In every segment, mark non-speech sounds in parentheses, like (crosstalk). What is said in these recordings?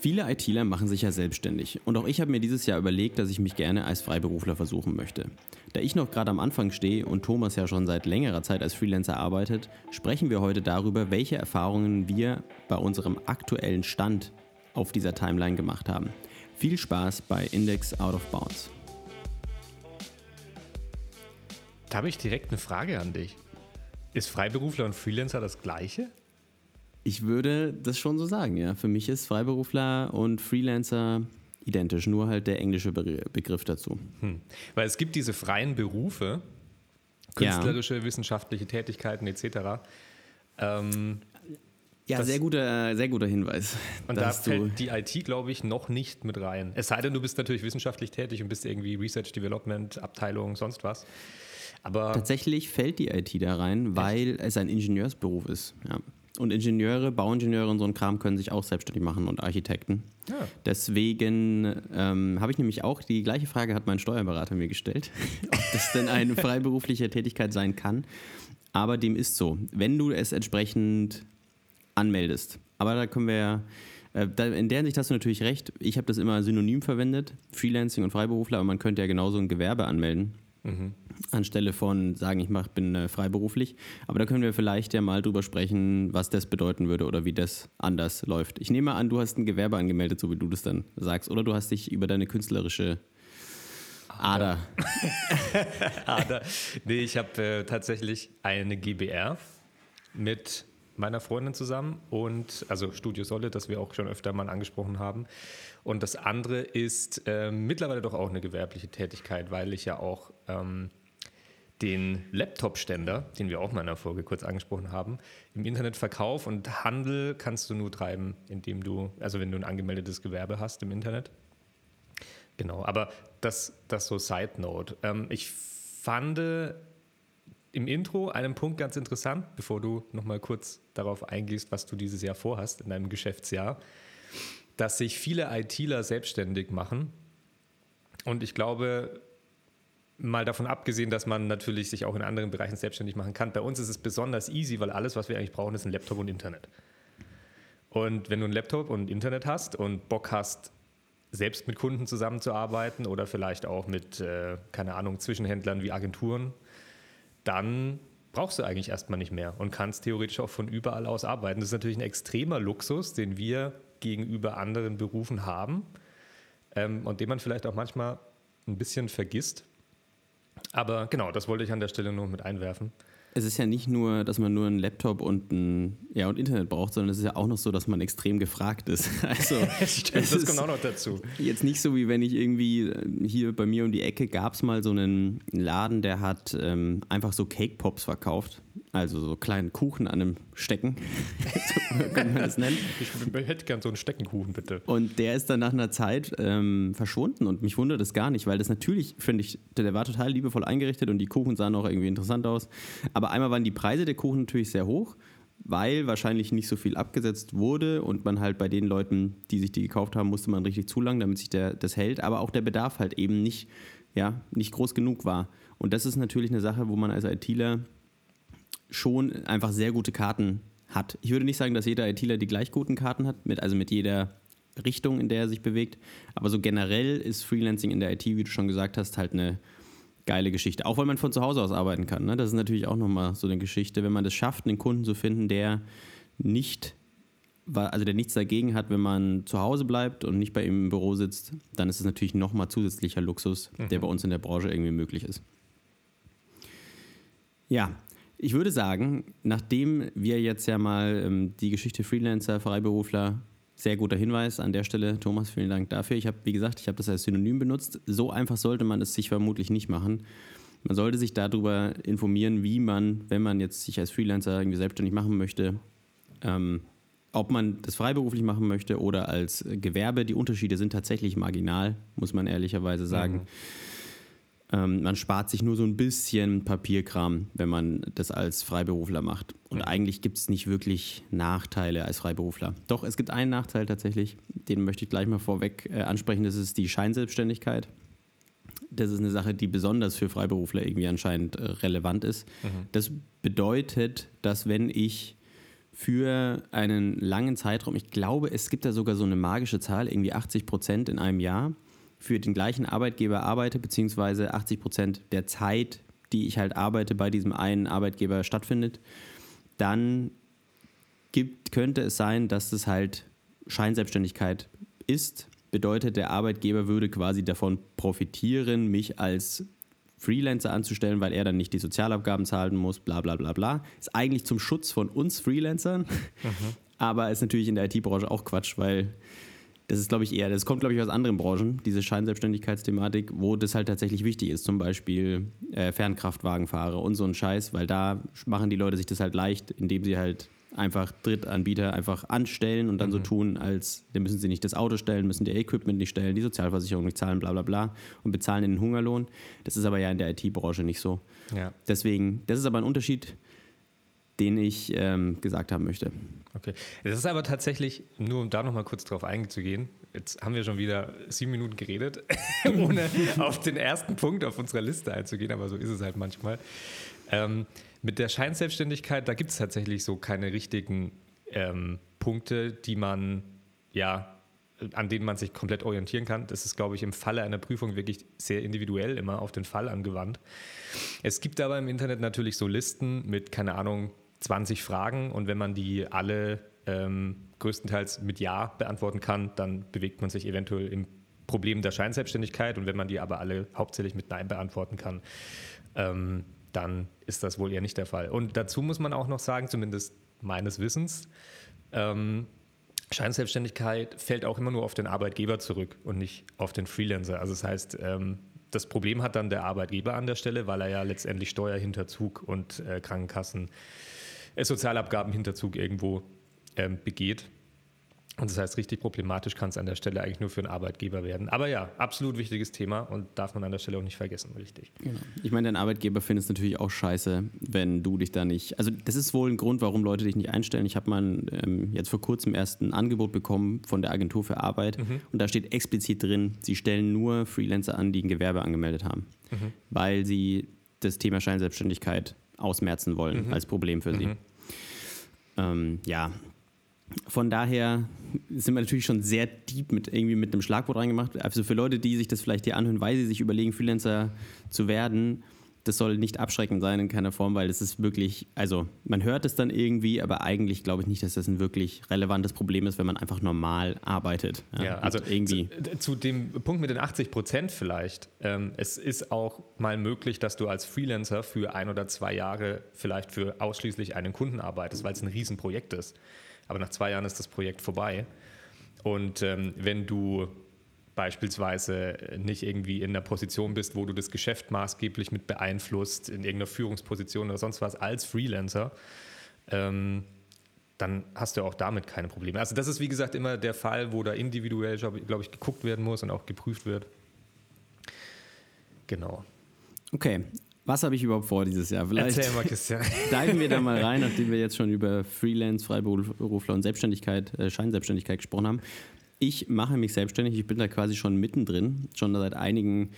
Viele ITler machen sich ja selbstständig und auch ich habe mir dieses Jahr überlegt, dass ich mich gerne als Freiberufler versuchen möchte. Da ich noch gerade am Anfang stehe und Thomas ja schon seit längerer Zeit als Freelancer arbeitet, sprechen wir heute darüber, welche Erfahrungen wir bei unserem aktuellen Stand auf dieser Timeline gemacht haben. Viel Spaß bei Index Out of Bounds. Da habe ich direkt eine Frage an dich. Ist Freiberufler und Freelancer das gleiche? Ich würde das schon so sagen, ja. Für mich ist Freiberufler und Freelancer identisch, nur halt der englische Be Begriff dazu. Hm. Weil es gibt diese freien Berufe, künstlerische, ja. wissenschaftliche Tätigkeiten etc. Ähm, ja, sehr guter, sehr guter Hinweis. Und da fällt die IT, glaube ich, noch nicht mit rein. Es sei denn, du bist natürlich wissenschaftlich tätig und bist irgendwie Research Development, Abteilung, sonst was. Aber Tatsächlich fällt die IT da rein, weil echt? es ein Ingenieursberuf ist. Ja. Und Ingenieure, Bauingenieure und so ein Kram können sich auch selbstständig machen und Architekten. Ja. Deswegen ähm, habe ich nämlich auch die gleiche Frage hat mein Steuerberater mir gestellt, (laughs) ob das denn eine freiberufliche Tätigkeit sein kann. Aber dem ist so. Wenn du es entsprechend anmeldest. Aber da können wir ja, äh, in der Hinsicht hast du natürlich recht. Ich habe das immer synonym verwendet, Freelancing und Freiberufler, aber man könnte ja genauso ein Gewerbe anmelden. Mhm. Anstelle von sagen, ich mach, bin äh, freiberuflich. Aber da können wir vielleicht ja mal drüber sprechen, was das bedeuten würde oder wie das anders läuft. Ich nehme an, du hast ein Gewerbe angemeldet, so wie du das dann sagst, oder du hast dich über deine künstlerische Ader. Ader. (laughs) Nee, ich habe äh, tatsächlich eine GBR mit meiner Freundin zusammen und also Studio Solle, das wir auch schon öfter mal angesprochen haben. Und das andere ist äh, mittlerweile doch auch eine gewerbliche Tätigkeit, weil ich ja auch ähm, den Laptop-Ständer, den wir auch mal in der Folge kurz angesprochen haben, im Internet Verkauf und Handel kannst du nur treiben, indem du, also wenn du ein angemeldetes Gewerbe hast im Internet. Genau, aber das, das so Side Note. Ähm, ich fand im Intro einen Punkt ganz interessant, bevor du nochmal kurz darauf eingehst, was du dieses Jahr vorhast in deinem Geschäftsjahr, dass sich viele ITler selbstständig machen. Und ich glaube, mal davon abgesehen, dass man natürlich sich auch in anderen Bereichen selbstständig machen kann, bei uns ist es besonders easy, weil alles, was wir eigentlich brauchen, ist ein Laptop und Internet. Und wenn du einen Laptop und Internet hast und Bock hast, selbst mit Kunden zusammenzuarbeiten oder vielleicht auch mit, äh, keine Ahnung, Zwischenhändlern wie Agenturen, dann brauchst du eigentlich erstmal nicht mehr und kannst theoretisch auch von überall aus arbeiten. Das ist natürlich ein extremer Luxus, den wir gegenüber anderen Berufen haben ähm, und den man vielleicht auch manchmal ein bisschen vergisst. Aber genau, das wollte ich an der Stelle nur mit einwerfen es ist ja nicht nur, dass man nur einen Laptop und ein ja, und Internet braucht, sondern es ist ja auch noch so, dass man extrem gefragt ist. (laughs) Also, (laughs) Stimmt, das kommt auch noch dazu. Jetzt nicht so, wie wenn ich irgendwie äh, hier bei mir um die Ecke gab es mal so einen Laden, der hat ähm, einfach so Cake Pops verkauft. Also so kleinen Kuchen an einem Stecken, so (laughs) könnte man das nennen. Ich hätte gern so einen Steckenkuchen, bitte. Und der ist dann nach einer Zeit ähm, verschwunden und mich wundert das gar nicht, weil das natürlich, finde ich, der war total liebevoll eingerichtet und die Kuchen sahen auch irgendwie interessant aus. Aber einmal waren die Preise der Kuchen natürlich sehr hoch, weil wahrscheinlich nicht so viel abgesetzt wurde und man halt bei den Leuten, die sich die gekauft haben, musste man richtig zulangen, damit sich der, das hält. Aber auch der Bedarf halt eben nicht, ja, nicht groß genug war. Und das ist natürlich eine Sache, wo man als ITler schon einfach sehr gute Karten hat. Ich würde nicht sagen, dass jeder ITler die gleich guten Karten hat, mit, also mit jeder Richtung, in der er sich bewegt. Aber so generell ist Freelancing in der IT, wie du schon gesagt hast, halt eine geile Geschichte. Auch weil man von zu Hause aus arbeiten kann. Ne? Das ist natürlich auch nochmal so eine Geschichte, wenn man es schafft, einen Kunden zu finden, der nicht, also der nichts dagegen hat, wenn man zu Hause bleibt und nicht bei ihm im Büro sitzt, dann ist es natürlich nochmal zusätzlicher Luxus, mhm. der bei uns in der Branche irgendwie möglich ist. Ja, ich würde sagen, nachdem wir jetzt ja mal ähm, die Geschichte Freelancer, Freiberufler, sehr guter Hinweis an der Stelle, Thomas, vielen Dank dafür. Ich habe, wie gesagt, ich habe das als Synonym benutzt. So einfach sollte man es sich vermutlich nicht machen. Man sollte sich darüber informieren, wie man, wenn man jetzt sich als Freelancer irgendwie selbstständig machen möchte, ähm, ob man das freiberuflich machen möchte oder als Gewerbe. Die Unterschiede sind tatsächlich marginal, muss man ehrlicherweise sagen. Mhm. Ähm, man spart sich nur so ein bisschen Papierkram, wenn man das als Freiberufler macht. Und eigentlich gibt es nicht wirklich Nachteile als Freiberufler. Doch, es gibt einen Nachteil tatsächlich, den möchte ich gleich mal vorweg äh, ansprechen, das ist die Scheinselbstständigkeit. Das ist eine Sache, die besonders für Freiberufler irgendwie anscheinend äh, relevant ist. Mhm. Das bedeutet, dass wenn ich für einen langen Zeitraum, ich glaube, es gibt da sogar so eine magische Zahl, irgendwie 80 Prozent in einem Jahr, für den gleichen Arbeitgeber arbeite, beziehungsweise 80 Prozent der Zeit, die ich halt arbeite, bei diesem einen Arbeitgeber stattfindet, dann gibt, könnte es sein, dass es halt Scheinselbstständigkeit ist. Bedeutet, der Arbeitgeber würde quasi davon profitieren, mich als Freelancer anzustellen, weil er dann nicht die Sozialabgaben zahlen muss, bla bla bla bla. Ist eigentlich zum Schutz von uns Freelancern, mhm. (laughs) aber ist natürlich in der IT-Branche auch Quatsch, weil das ist, glaube ich, eher, das kommt, glaube ich, aus anderen Branchen, diese Scheinselbstständigkeitsthematik, wo das halt tatsächlich wichtig ist, zum Beispiel äh, Fernkraftwagenfahrer und so ein Scheiß, weil da machen die Leute sich das halt leicht, indem sie halt einfach Drittanbieter einfach anstellen und dann mhm. so tun, als dann müssen sie nicht das Auto stellen, müssen ihr Equipment nicht stellen, die Sozialversicherung nicht zahlen, bla bla bla und bezahlen den Hungerlohn. Das ist aber ja in der IT-Branche nicht so. Ja. Deswegen, das ist aber ein Unterschied, den ich ähm, gesagt haben möchte. Okay. Das ist aber tatsächlich, nur um da nochmal kurz drauf einzugehen, jetzt haben wir schon wieder sieben Minuten geredet, (laughs) ohne auf den ersten Punkt auf unserer Liste einzugehen, aber so ist es halt manchmal. Ähm, mit der Scheinselbstständigkeit, da gibt es tatsächlich so keine richtigen ähm, Punkte, die man, ja, an denen man sich komplett orientieren kann. Das ist, glaube ich, im Falle einer Prüfung wirklich sehr individuell immer auf den Fall angewandt. Es gibt aber im Internet natürlich so Listen mit, keine Ahnung, 20 Fragen und wenn man die alle ähm, größtenteils mit Ja beantworten kann, dann bewegt man sich eventuell im Problem der Scheinselbstständigkeit und wenn man die aber alle hauptsächlich mit Nein beantworten kann, ähm, dann ist das wohl eher nicht der Fall. Und dazu muss man auch noch sagen, zumindest meines Wissens, ähm, Scheinselbstständigkeit fällt auch immer nur auf den Arbeitgeber zurück und nicht auf den Freelancer. Also das heißt, ähm, das Problem hat dann der Arbeitgeber an der Stelle, weil er ja letztendlich Steuerhinterzug und äh, Krankenkassen, Sozialabgabenhinterzug irgendwo ähm, begeht. Und das heißt, richtig problematisch kann es an der Stelle eigentlich nur für einen Arbeitgeber werden. Aber ja, absolut wichtiges Thema und darf man an der Stelle auch nicht vergessen, richtig. Genau. Ich meine, dein Arbeitgeber findet es natürlich auch scheiße, wenn du dich da nicht. Also, das ist wohl ein Grund, warum Leute dich nicht einstellen. Ich habe mal ähm, jetzt vor kurzem erst ein Angebot bekommen von der Agentur für Arbeit mhm. und da steht explizit drin, sie stellen nur Freelancer an, die ein Gewerbe angemeldet haben, mhm. weil sie das Thema Scheinselbstständigkeit ausmerzen wollen mhm. als Problem für sie. Mhm. Ähm, ja, von daher sind wir natürlich schon sehr deep mit irgendwie mit einem Schlagwort reingemacht. Also für Leute, die sich das vielleicht hier anhören, weil sie sich überlegen, Freelancer zu werden, das soll nicht abschreckend sein in keiner Form, weil das ist wirklich, also man hört es dann irgendwie, aber eigentlich glaube ich nicht, dass das ein wirklich relevantes Problem ist, wenn man einfach normal arbeitet. Ja, ja also irgendwie. Zu, zu, dem Punkt mit den 80 Prozent vielleicht. Ähm, es ist auch mal möglich, dass du als Freelancer für ein oder zwei Jahre vielleicht für ausschließlich einen Kunden arbeitest, weil es ein Riesenprojekt ist aber nach zwei Jahren ist das Projekt vorbei. Und ähm, wenn du beispielsweise nicht irgendwie in einer Position bist, wo du das Geschäft maßgeblich mit beeinflusst, in irgendeiner Führungsposition oder sonst was als Freelancer, ähm, dann hast du auch damit keine Probleme. Also das ist wie gesagt immer der Fall, wo da individuell, glaube ich, geguckt werden muss und auch geprüft wird. Genau. Okay, was habe ich überhaupt vor dieses Jahr? Vielleicht Erzähl mal, Christian. (laughs) Diven wir da mal rein, (laughs) nachdem wir jetzt schon über Freelance, Freiberufler und Selbstständigkeit, äh, Scheinselbstständigkeit gesprochen haben. Ich mache mich selbstständig. Ich bin da quasi schon mittendrin, schon seit einigen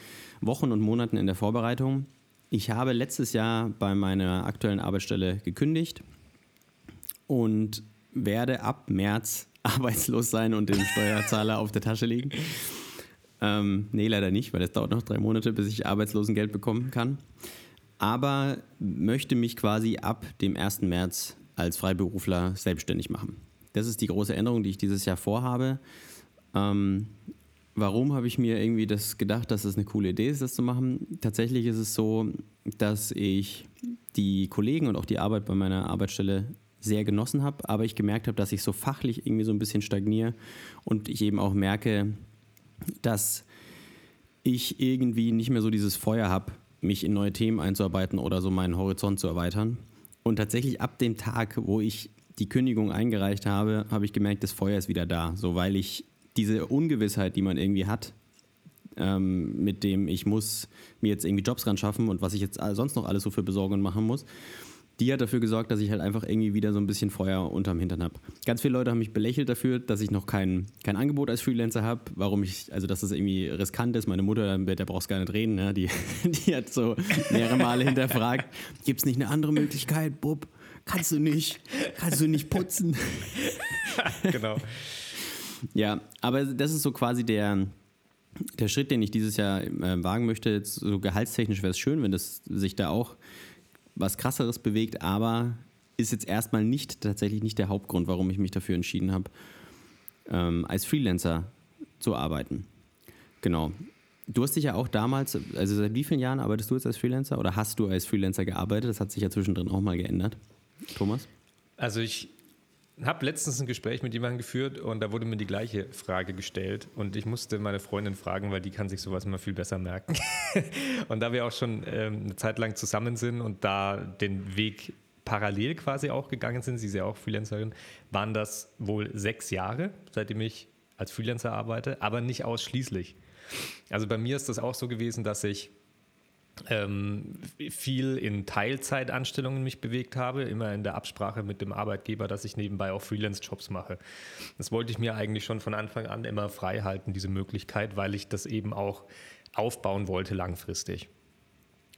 Wochen und Monaten in der Vorbereitung. Ich habe letztes Jahr bei meiner aktuellen Arbeitsstelle gekündigt und werde ab März (laughs) arbeitslos sein und den Steuerzahler auf der Tasche liegen. Ähm, nee, leider nicht, weil es dauert noch drei Monate, bis ich Arbeitslosengeld bekommen kann. Aber möchte mich quasi ab dem 1. März als Freiberufler selbstständig machen. Das ist die große Änderung, die ich dieses Jahr vorhabe. Ähm, warum habe ich mir irgendwie das gedacht, dass es das eine coole Idee ist, das zu machen? Tatsächlich ist es so, dass ich die Kollegen und auch die Arbeit bei meiner Arbeitsstelle sehr genossen habe, aber ich gemerkt habe, dass ich so fachlich irgendwie so ein bisschen stagniere und ich eben auch merke, dass ich irgendwie nicht mehr so dieses Feuer habe, mich in neue Themen einzuarbeiten oder so meinen Horizont zu erweitern. Und tatsächlich ab dem Tag, wo ich die Kündigung eingereicht habe, habe ich gemerkt, das Feuer ist wieder da. So, weil ich diese Ungewissheit, die man irgendwie hat, ähm, mit dem ich muss mir jetzt irgendwie Jobs ran schaffen und was ich jetzt sonst noch alles so für Besorgungen machen muss, die hat dafür gesorgt, dass ich halt einfach irgendwie wieder so ein bisschen Feuer unterm Hintern habe. Ganz viele Leute haben mich belächelt dafür, dass ich noch kein, kein Angebot als Freelancer habe, warum ich, also dass das irgendwie riskant ist. Meine Mutter, der brauchst gar nicht reden, ne? die, (laughs) die hat so mehrere Male hinterfragt, gibt es nicht eine andere Möglichkeit, Bub? kannst du nicht, kannst du nicht putzen. (laughs) genau. Ja, aber das ist so quasi der, der Schritt, den ich dieses Jahr äh, wagen möchte. Jetzt so gehaltstechnisch wäre es schön, wenn das sich da auch was krasseres bewegt, aber ist jetzt erstmal nicht tatsächlich nicht der Hauptgrund, warum ich mich dafür entschieden habe, ähm, als Freelancer zu arbeiten. Genau. Du hast dich ja auch damals, also seit wie vielen Jahren arbeitest du jetzt als Freelancer oder hast du als Freelancer gearbeitet? Das hat sich ja zwischendrin auch mal geändert. Thomas? Also ich habe letztens ein Gespräch mit jemandem geführt und da wurde mir die gleiche Frage gestellt und ich musste meine Freundin fragen, weil die kann sich sowas immer viel besser merken. (laughs) und da wir auch schon ähm, eine Zeit lang zusammen sind und da den Weg parallel quasi auch gegangen sind, sie ist ja auch Freelancerin, waren das wohl sechs Jahre, seitdem ich als Freelancer arbeite, aber nicht ausschließlich. Also bei mir ist das auch so gewesen, dass ich ähm, viel in Teilzeitanstellungen mich bewegt habe, immer in der Absprache mit dem Arbeitgeber, dass ich nebenbei auch Freelance-Jobs mache. Das wollte ich mir eigentlich schon von Anfang an immer frei halten, diese Möglichkeit, weil ich das eben auch aufbauen wollte langfristig.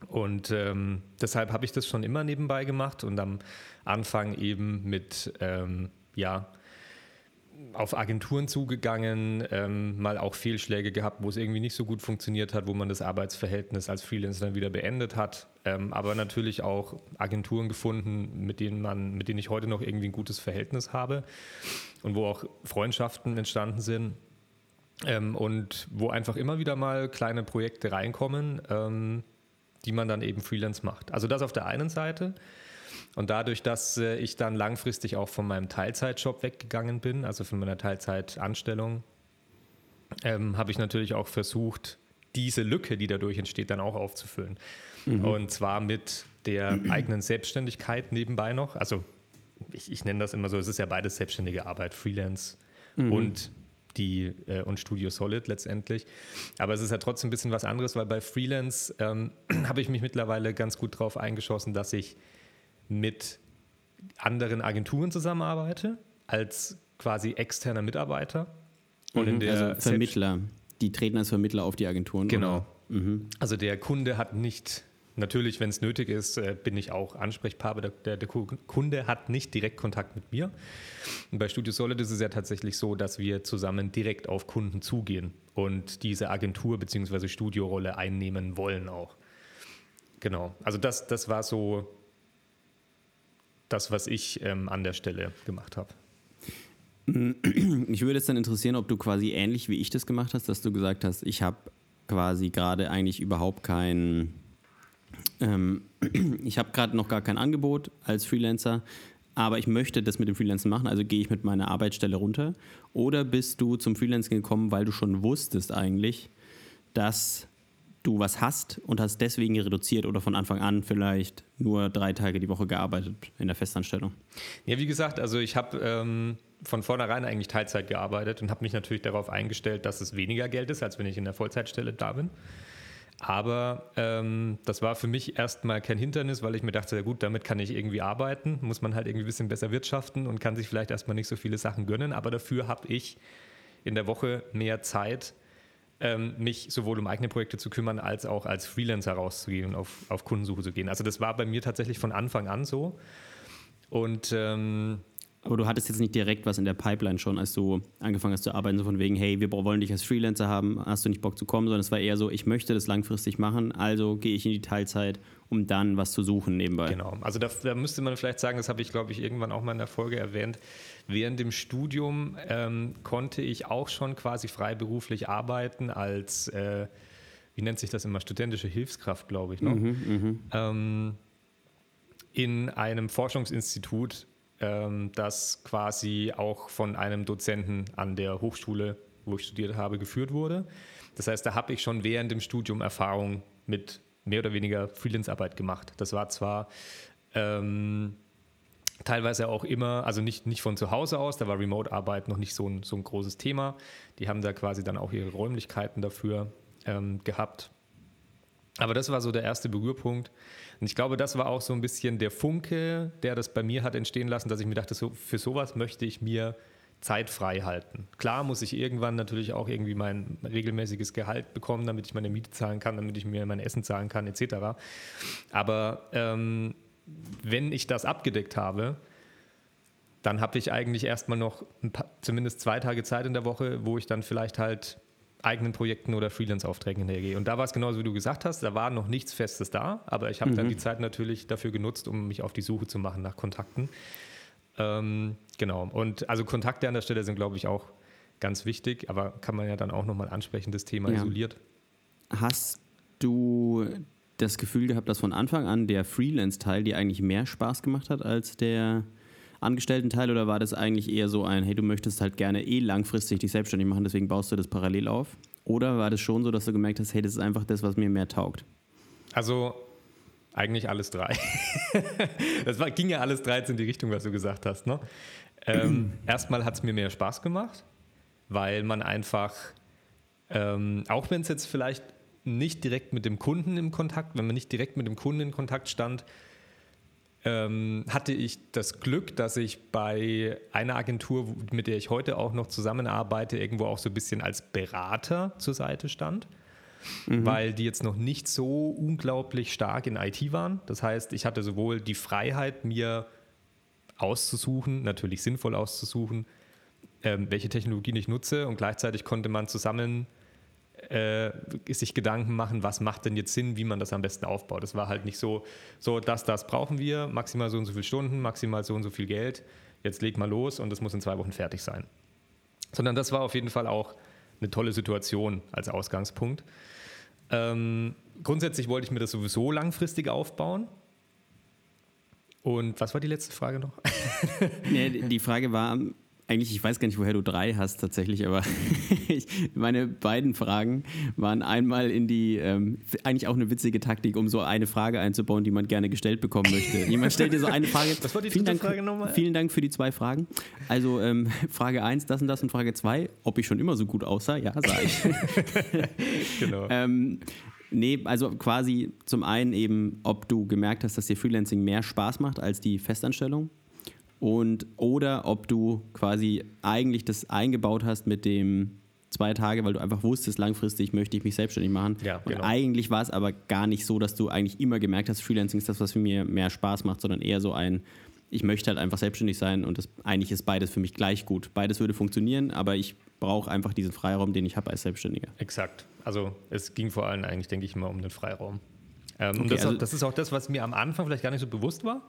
Und ähm, deshalb habe ich das schon immer nebenbei gemacht und am Anfang eben mit, ähm, ja, auf Agenturen zugegangen, ähm, mal auch Fehlschläge gehabt, wo es irgendwie nicht so gut funktioniert hat, wo man das Arbeitsverhältnis als Freelancer dann wieder beendet hat. Ähm, aber natürlich auch Agenturen gefunden, mit denen man, mit denen ich heute noch irgendwie ein gutes Verhältnis habe und wo auch Freundschaften entstanden sind. Ähm, und wo einfach immer wieder mal kleine Projekte reinkommen, ähm, die man dann eben Freelance macht. Also das auf der einen Seite. Und dadurch, dass äh, ich dann langfristig auch von meinem Teilzeitjob weggegangen bin, also von meiner Teilzeitanstellung, ähm, habe ich natürlich auch versucht, diese Lücke, die dadurch entsteht, dann auch aufzufüllen. Mhm. Und zwar mit der (clears throat) eigenen Selbstständigkeit nebenbei noch. Also ich, ich nenne das immer so, es ist ja beides selbstständige Arbeit, Freelance mhm. und die äh, und Studio Solid letztendlich. Aber es ist ja trotzdem ein bisschen was anderes, weil bei Freelance ähm, (clears throat) habe ich mich mittlerweile ganz gut darauf eingeschossen, dass ich mit anderen Agenturen zusammenarbeite, als quasi externer Mitarbeiter. Und in mhm. der also Vermittler. Die treten als Vermittler auf die Agenturen. Genau. Mhm. Also der Kunde hat nicht, natürlich, wenn es nötig ist, äh, bin ich auch Ansprechpartner. Der, der, Kunde hat nicht direkt Kontakt mit mir. Und bei Studio Solid ist es ja tatsächlich so, dass wir zusammen direkt auf Kunden zugehen und diese Agentur- bzw. Studiorolle einnehmen wollen auch. Genau. Also das, das war so das, was ich ähm, an der Stelle gemacht habe. Ich würde es dann interessieren, ob du quasi ähnlich wie ich das gemacht hast, dass du gesagt hast, ich habe quasi gerade eigentlich überhaupt kein, ähm, (clears throat) ich habe gerade noch gar kein Angebot als Freelancer, aber ich möchte das mit dem Freelancen machen, also gehe ich mit meiner Arbeitsstelle runter. Oder bist du zum Freelancing gekommen, weil du schon wusstest eigentlich, dass du was hast und hast deswegen reduziert oder von Anfang an vielleicht nur drei Tage die Woche gearbeitet in der Festanstellung? Ja, wie gesagt, also ich habe ähm, von vornherein eigentlich Teilzeit gearbeitet und habe mich natürlich darauf eingestellt, dass es weniger Geld ist, als wenn ich in der Vollzeitstelle da bin. Aber ähm, das war für mich erstmal kein Hindernis, weil ich mir dachte, ja gut, damit kann ich irgendwie arbeiten, muss man halt irgendwie ein bisschen besser wirtschaften und kann sich vielleicht erstmal nicht so viele Sachen gönnen. Aber dafür habe ich in der Woche mehr Zeit, ähm, mich sowohl um eigene Projekte zu kümmern, als auch als Freelancer rauszugehen und auf, auf Kundensuche zu gehen. Also das war bei mir tatsächlich von Anfang an so. Und ähm, aber du hattest jetzt nicht direkt was in der Pipeline schon, als du angefangen hast zu arbeiten, so von wegen, hey, wir wollen dich als Freelancer haben, hast du nicht Bock zu kommen, sondern es war eher so, ich möchte das langfristig machen, also gehe ich in die Teilzeit, um dann was zu suchen nebenbei. Genau, also da, da müsste man vielleicht sagen, das habe ich, glaube ich, irgendwann auch mal in der Folge erwähnt, während dem Studium ähm, konnte ich auch schon quasi freiberuflich arbeiten als, äh, wie nennt sich das immer, studentische Hilfskraft, glaube ich, noch. Mhm, mhm. ähm, in einem Forschungsinstitut ähm, das quasi auch von einem Dozenten an der Hochschule, wo ich studiert habe, geführt wurde. Das heißt, da habe ich schon während dem Studium Erfahrung mit mehr oder weniger Freelance-Arbeit gemacht. Das war zwar ähm, teilweise auch immer, also nicht, nicht von zu Hause aus, da war Remote-Arbeit noch nicht so ein, so ein großes Thema. Die haben da quasi dann auch ihre Räumlichkeiten dafür ähm, gehabt. Aber das war so der erste Berührpunkt. Und ich glaube, das war auch so ein bisschen der Funke, der das bei mir hat entstehen lassen, dass ich mir dachte, so, für sowas möchte ich mir Zeit frei halten. Klar muss ich irgendwann natürlich auch irgendwie mein regelmäßiges Gehalt bekommen, damit ich meine Miete zahlen kann, damit ich mir mein Essen zahlen kann, etc. Aber ähm, wenn ich das abgedeckt habe, dann habe ich eigentlich erstmal noch paar, zumindest zwei Tage Zeit in der Woche, wo ich dann vielleicht halt eigenen Projekten oder Freelance-Aufträgen hintergehe. Und da war es genauso, wie du gesagt hast, da war noch nichts Festes da, aber ich habe mhm. dann die Zeit natürlich dafür genutzt, um mich auf die Suche zu machen nach Kontakten. Ähm, genau. Und also Kontakte an der Stelle sind, glaube ich, auch ganz wichtig, aber kann man ja dann auch nochmal ansprechen, das Thema ja. isoliert. Hast du das Gefühl gehabt, dass von Anfang an der Freelance-Teil dir eigentlich mehr Spaß gemacht hat als der Angestellten-Teil oder war das eigentlich eher so ein, hey, du möchtest halt gerne eh langfristig dich selbstständig machen, deswegen baust du das parallel auf? Oder war das schon so, dass du gemerkt hast, hey, das ist einfach das, was mir mehr taugt? Also eigentlich alles drei. (laughs) das war, ging ja alles drei in die Richtung, was du gesagt hast. Ne? Ähm, (clears throat) erstmal hat es mir mehr Spaß gemacht, weil man einfach, ähm, auch wenn es jetzt vielleicht nicht direkt mit dem Kunden im Kontakt, wenn man nicht direkt mit dem Kunden in Kontakt stand, ähm, hatte ich das Glück, dass ich bei einer Agentur, mit der ich heute auch noch zusammenarbeite, irgendwo auch so ein bisschen als Berater zur Seite stand. Mhm. Weil die jetzt noch nicht so unglaublich stark in IT waren. Das heißt, ich hatte sowohl die Freiheit, mir auszusuchen, natürlich sinnvoll auszusuchen, ähm, welche Technologien ich nutze und gleichzeitig konnte man zusammen äh, sich Gedanken machen, was macht denn jetzt Sinn, wie man das am besten aufbaut. Das war halt nicht so, so das, das brauchen wir, maximal so und so viele Stunden, maximal so und so viel Geld, jetzt leg mal los und das muss in zwei Wochen fertig sein. Sondern das war auf jeden Fall auch eine tolle Situation als Ausgangspunkt. Ähm, grundsätzlich wollte ich mir das sowieso langfristig aufbauen. Und was war die letzte Frage noch? nee, die Frage war, eigentlich, ich weiß gar nicht, woher du drei hast tatsächlich, aber (laughs) meine beiden Fragen waren einmal in die, ähm, eigentlich auch eine witzige Taktik, um so eine Frage einzubauen, die man gerne gestellt bekommen möchte. (laughs) Jemand stellt dir so eine Frage. Was war die vielen Dank, Frage nochmal? Vielen Dank für die zwei Fragen. Also ähm, Frage 1, das und das und Frage 2, ob ich schon immer so gut aussah? Ja, sah ich. (laughs) genau. ähm, Nee, also quasi zum einen eben, ob du gemerkt hast, dass dir Freelancing mehr Spaß macht als die Festanstellung und oder ob du quasi eigentlich das eingebaut hast mit dem zwei Tage, weil du einfach wusstest, langfristig möchte ich mich selbstständig machen. Ja, genau. Und eigentlich war es aber gar nicht so, dass du eigentlich immer gemerkt hast, Freelancing ist das, was für mir mehr Spaß macht, sondern eher so ein, ich möchte halt einfach selbstständig sein und das, eigentlich ist beides für mich gleich gut. Beides würde funktionieren, aber ich brauche einfach diesen Freiraum, den ich habe als Selbstständiger. Exakt. Also es ging vor allem eigentlich, denke ich mal, um den Freiraum. Ähm, okay, und das, also, das ist auch das, was mir am Anfang vielleicht gar nicht so bewusst war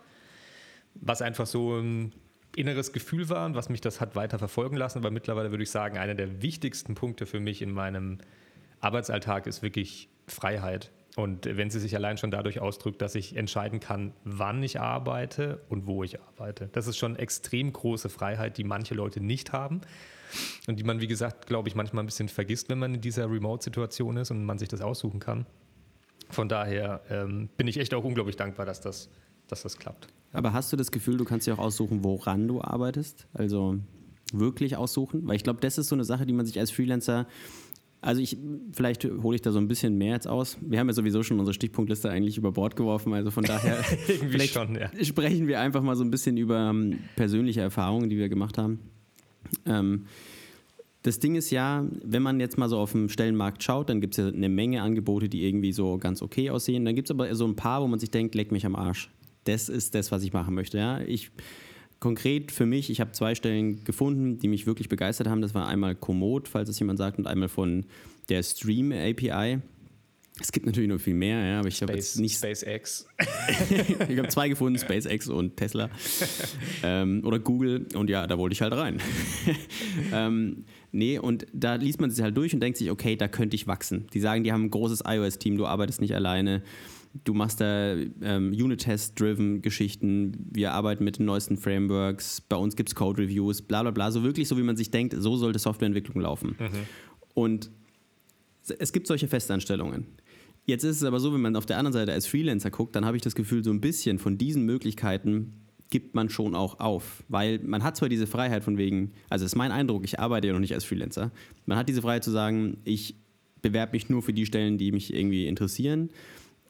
was einfach so ein inneres Gefühl war und was mich das hat weiter verfolgen lassen. Aber mittlerweile würde ich sagen, einer der wichtigsten Punkte für mich in meinem Arbeitsalltag ist wirklich Freiheit. Und wenn sie sich allein schon dadurch ausdrückt, dass ich entscheiden kann, wann ich arbeite und wo ich arbeite. Das ist schon extrem große Freiheit, die manche Leute nicht haben. Und die man, wie gesagt, glaube ich, manchmal ein bisschen vergisst, wenn man in dieser Remote-Situation ist und man sich das aussuchen kann. Von daher ähm, bin ich echt auch unglaublich dankbar, dass das, dass das klappt. Aber hast du das Gefühl, du kannst dir auch aussuchen, woran du arbeitest? Also wirklich aussuchen? Weil ich glaube, das ist so eine Sache, die man sich als Freelancer also ich, vielleicht hole ich da so ein bisschen mehr jetzt aus. Wir haben ja sowieso schon unsere Stichpunktliste eigentlich über Bord geworfen, also von daher (laughs) vielleicht schon, ja. sprechen wir einfach mal so ein bisschen über ähm, persönliche Erfahrungen, die wir gemacht haben. Ähm, das Ding ist ja, wenn man jetzt mal so auf dem Stellenmarkt schaut, dann gibt es ja eine Menge Angebote, die irgendwie so ganz okay aussehen. Dann gibt es aber so ein paar, wo man sich denkt, leck mich am Arsch das ist das, was ich machen möchte. Ja? Ich, konkret für mich, ich habe zwei Stellen gefunden, die mich wirklich begeistert haben. Das war einmal Komoot, falls es jemand sagt, und einmal von der Stream API. Es gibt natürlich noch viel mehr, ja, aber ich habe jetzt nicht. SpaceX. (laughs) ich habe zwei gefunden, SpaceX und Tesla. ähm, oder Google. Und ja, da wollte ich halt rein. (laughs) ähm, nee, und da liest man sich halt durch und denkt sich, okay, da könnte ich wachsen. Die sagen, die haben ein großes iOS-Team, du arbeitest nicht alleine du machst da ähm, Unit-Test-driven Geschichten, wir arbeiten mit den neuesten Frameworks, bei uns gibt es Code-Reviews, bla bla bla, so wirklich so, wie man sich denkt, so sollte Softwareentwicklung laufen. Mhm. Und es gibt solche Festanstellungen. Jetzt ist es aber so, wenn man auf der anderen Seite als Freelancer guckt, dann habe ich das Gefühl, so ein bisschen von diesen Möglichkeiten gibt man schon auch auf. Weil man hat zwar diese Freiheit von wegen, also ist mein Eindruck, ich arbeite ja noch nicht als Freelancer, man hat diese Freiheit zu sagen, ich bewerbe mich nur für die Stellen, die mich irgendwie interessieren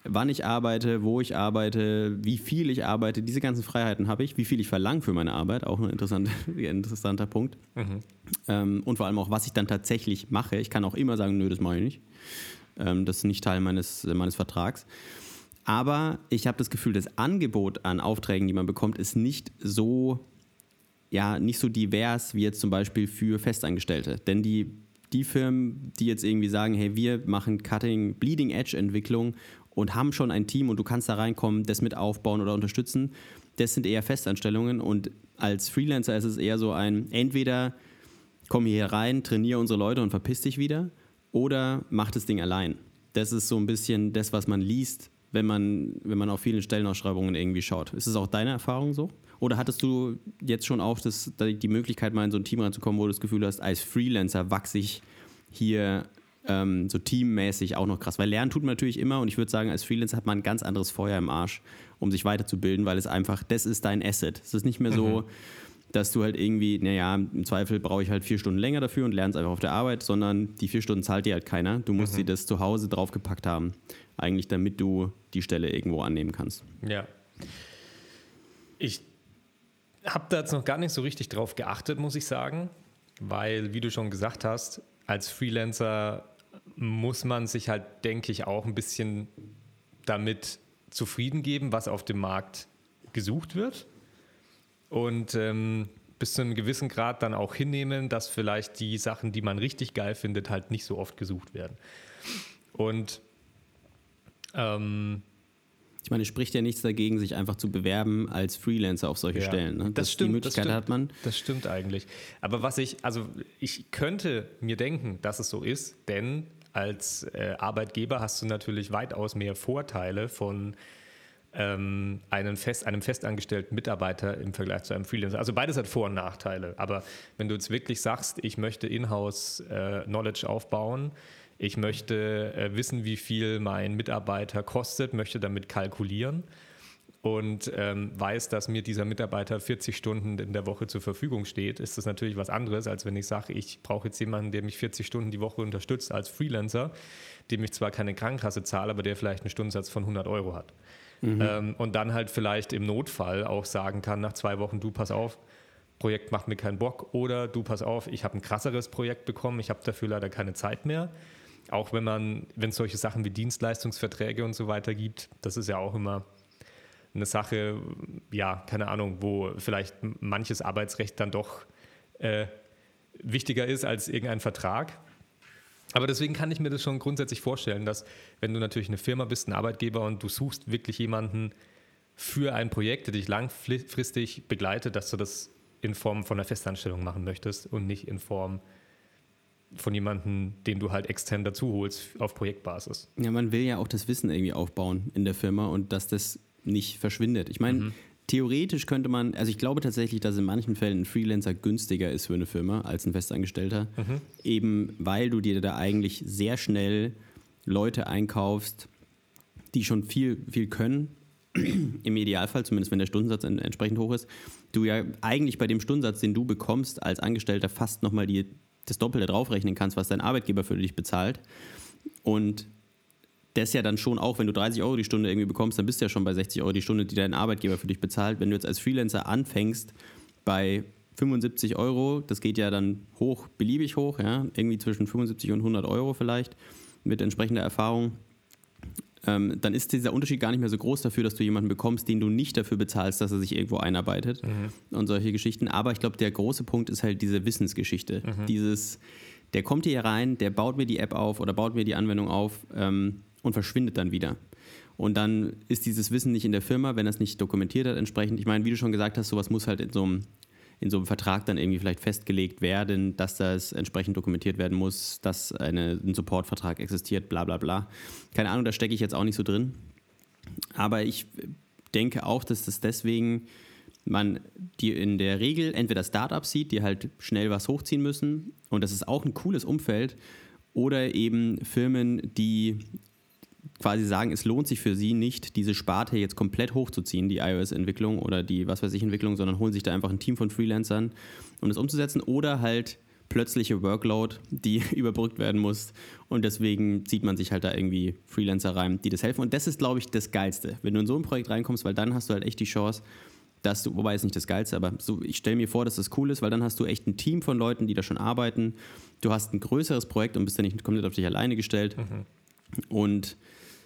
wann ich arbeite, wo ich arbeite, wie viel ich arbeite, diese ganzen Freiheiten habe ich, wie viel ich verlange für meine Arbeit, auch ein interessante, (laughs) interessanter Punkt. Mhm. Ähm, und vor allem auch, was ich dann tatsächlich mache. Ich kann auch immer sagen, nö, das mache ich nicht. Ähm, das ist nicht Teil meines, meines Vertrags. Aber ich habe das Gefühl, das Angebot an Aufträgen, die man bekommt, ist nicht so, ja, nicht so divers wie jetzt zum Beispiel für Festangestellte. Denn die, die Firmen, die jetzt irgendwie sagen, hey, wir machen Cutting, Bleeding Edge Entwicklung und haben schon ein Team und du kannst da reinkommen, das mit aufbauen oder unterstützen, das sind eher Festanstellungen und als Freelancer ist es eher so ein, entweder komm hier rein, trainiere unsere Leute und verpiss dich wieder oder mach das Ding allein. Das ist so ein bisschen das, was man liest, wenn man, wenn man auf vielen Stellenausschreibungen irgendwie schaut. Ist es auch deine Erfahrung so? Oder hattest du jetzt schon auch das, die Möglichkeit, mal in so ein Team reinzukommen, wo du das Gefühl hast, als Freelancer wachse ich hier ähm, so teammäßig auch noch krass? Weil lernen tut man natürlich immer und ich würde sagen, als Freelancer hat man ein ganz anderes Feuer im Arsch, um sich weiterzubilden, weil es einfach, das ist dein Asset. Es ist nicht mehr so, mhm. dass du halt irgendwie, naja, im Zweifel brauche ich halt vier Stunden länger dafür und lernst einfach auf der Arbeit, sondern die vier Stunden zahlt dir halt keiner. Du musst mhm. dir das zu Hause draufgepackt haben eigentlich damit du die Stelle irgendwo annehmen kannst. Ja. Ich habe da jetzt noch gar nicht so richtig drauf geachtet, muss ich sagen, weil, wie du schon gesagt hast, als Freelancer muss man sich halt, denke ich, auch ein bisschen damit zufrieden geben, was auf dem Markt gesucht wird. Und ähm, bis zu einem gewissen Grad dann auch hinnehmen, dass vielleicht die Sachen, die man richtig geil findet, halt nicht so oft gesucht werden. Und ähm, ich meine, es spricht ja nichts dagegen, sich einfach zu bewerben als Freelancer auf solche ja, Stellen. Ne? Das, stimmt. Die Möglichkeit das stimmt, hat man. Das stimmt eigentlich. Aber was ich, also ich könnte mir denken, dass es so ist, denn als äh, Arbeitgeber hast du natürlich weitaus mehr Vorteile von ähm, einem, Fest, einem festangestellten Mitarbeiter im Vergleich zu einem Freelancer. Also beides hat Vor- und Nachteile. Aber wenn du jetzt wirklich sagst, ich möchte in-house äh, Knowledge aufbauen, ich möchte äh, wissen, wie viel mein Mitarbeiter kostet, möchte damit kalkulieren und ähm, weiß, dass mir dieser Mitarbeiter 40 Stunden in der Woche zur Verfügung steht, ist das natürlich was anderes, als wenn ich sage, ich brauche jetzt jemanden, der mich 40 Stunden die Woche unterstützt als Freelancer, dem ich zwar keine Krankenkasse zahle, aber der vielleicht einen Stundensatz von 100 Euro hat. Mhm. Ähm, und dann halt vielleicht im Notfall auch sagen kann, nach zwei Wochen, du pass auf, Projekt macht mir keinen Bock oder du pass auf, ich habe ein krasseres Projekt bekommen, ich habe dafür leider keine Zeit mehr auch wenn man, wenn es solche Sachen wie Dienstleistungsverträge und so weiter gibt, das ist ja auch immer eine Sache, ja, keine Ahnung, wo vielleicht manches Arbeitsrecht dann doch äh, wichtiger ist als irgendein Vertrag. Aber deswegen kann ich mir das schon grundsätzlich vorstellen, dass wenn du natürlich eine Firma bist, ein Arbeitgeber und du suchst wirklich jemanden für ein Projekt, der dich langfristig begleitet, dass du das in Form von einer Festanstellung machen möchtest und nicht in Form von jemandem, den du halt extern dazu holst auf Projektbasis. Ja, man will ja auch das Wissen irgendwie aufbauen in der Firma und dass das nicht verschwindet. Ich meine, mhm. theoretisch könnte man, also ich glaube tatsächlich, dass in manchen Fällen ein Freelancer günstiger ist für eine Firma als ein Festangestellter, mhm. eben weil du dir da eigentlich sehr schnell Leute einkaufst, die schon viel, viel können. (clears throat) Im Idealfall, zumindest wenn der Stundensatz entsprechend hoch ist, du ja eigentlich bei dem Stundensatz, den du bekommst als Angestellter, fast nochmal die das Doppelte draufrechnen kannst, was dein Arbeitgeber für dich bezahlt. Und das ja dann schon auch, wenn du 30 Euro die Stunde irgendwie bekommst, dann bist du ja schon bei 60 Euro die Stunde, die dein Arbeitgeber für dich bezahlt. Wenn du jetzt als Freelancer anfängst bei 75 Euro, das geht ja dann hoch, beliebig hoch, ja, irgendwie zwischen 75 und 100 Euro vielleicht mit entsprechender Erfahrung, ähm, dann ist dieser Unterschied gar nicht mehr so groß dafür, dass du jemanden bekommst, den du nicht dafür bezahlst, dass er sich irgendwo einarbeitet mhm. und solche Geschichten. Aber ich glaube, der große Punkt ist halt diese Wissensgeschichte. Mhm. Dieses, der kommt hier rein, der baut mir die App auf oder baut mir die Anwendung auf ähm, und verschwindet dann wieder. Und dann ist dieses Wissen nicht in der Firma, wenn es nicht dokumentiert hat, entsprechend. Ich meine, wie du schon gesagt hast, sowas muss halt in so einem in so einem Vertrag dann irgendwie vielleicht festgelegt werden, dass das entsprechend dokumentiert werden muss, dass eine, ein Supportvertrag existiert, bla bla bla. Keine Ahnung, da stecke ich jetzt auch nicht so drin. Aber ich denke auch, dass das deswegen man die in der Regel entweder Startups sieht, die halt schnell was hochziehen müssen und das ist auch ein cooles Umfeld, oder eben Firmen, die quasi sagen, es lohnt sich für sie nicht, diese Sparte jetzt komplett hochzuziehen, die iOS-Entwicklung oder die was weiß ich Entwicklung, sondern holen sich da einfach ein Team von Freelancern, um das umzusetzen oder halt plötzliche Workload, die (laughs) überbrückt werden muss und deswegen zieht man sich halt da irgendwie Freelancer rein, die das helfen und das ist, glaube ich, das Geilste, wenn du in so ein Projekt reinkommst, weil dann hast du halt echt die Chance, dass du, wobei es nicht das Geilste, aber so, ich stelle mir vor, dass das cool ist, weil dann hast du echt ein Team von Leuten, die da schon arbeiten. Du hast ein größeres Projekt und bist ja nicht komplett auf dich alleine gestellt. Mhm. Und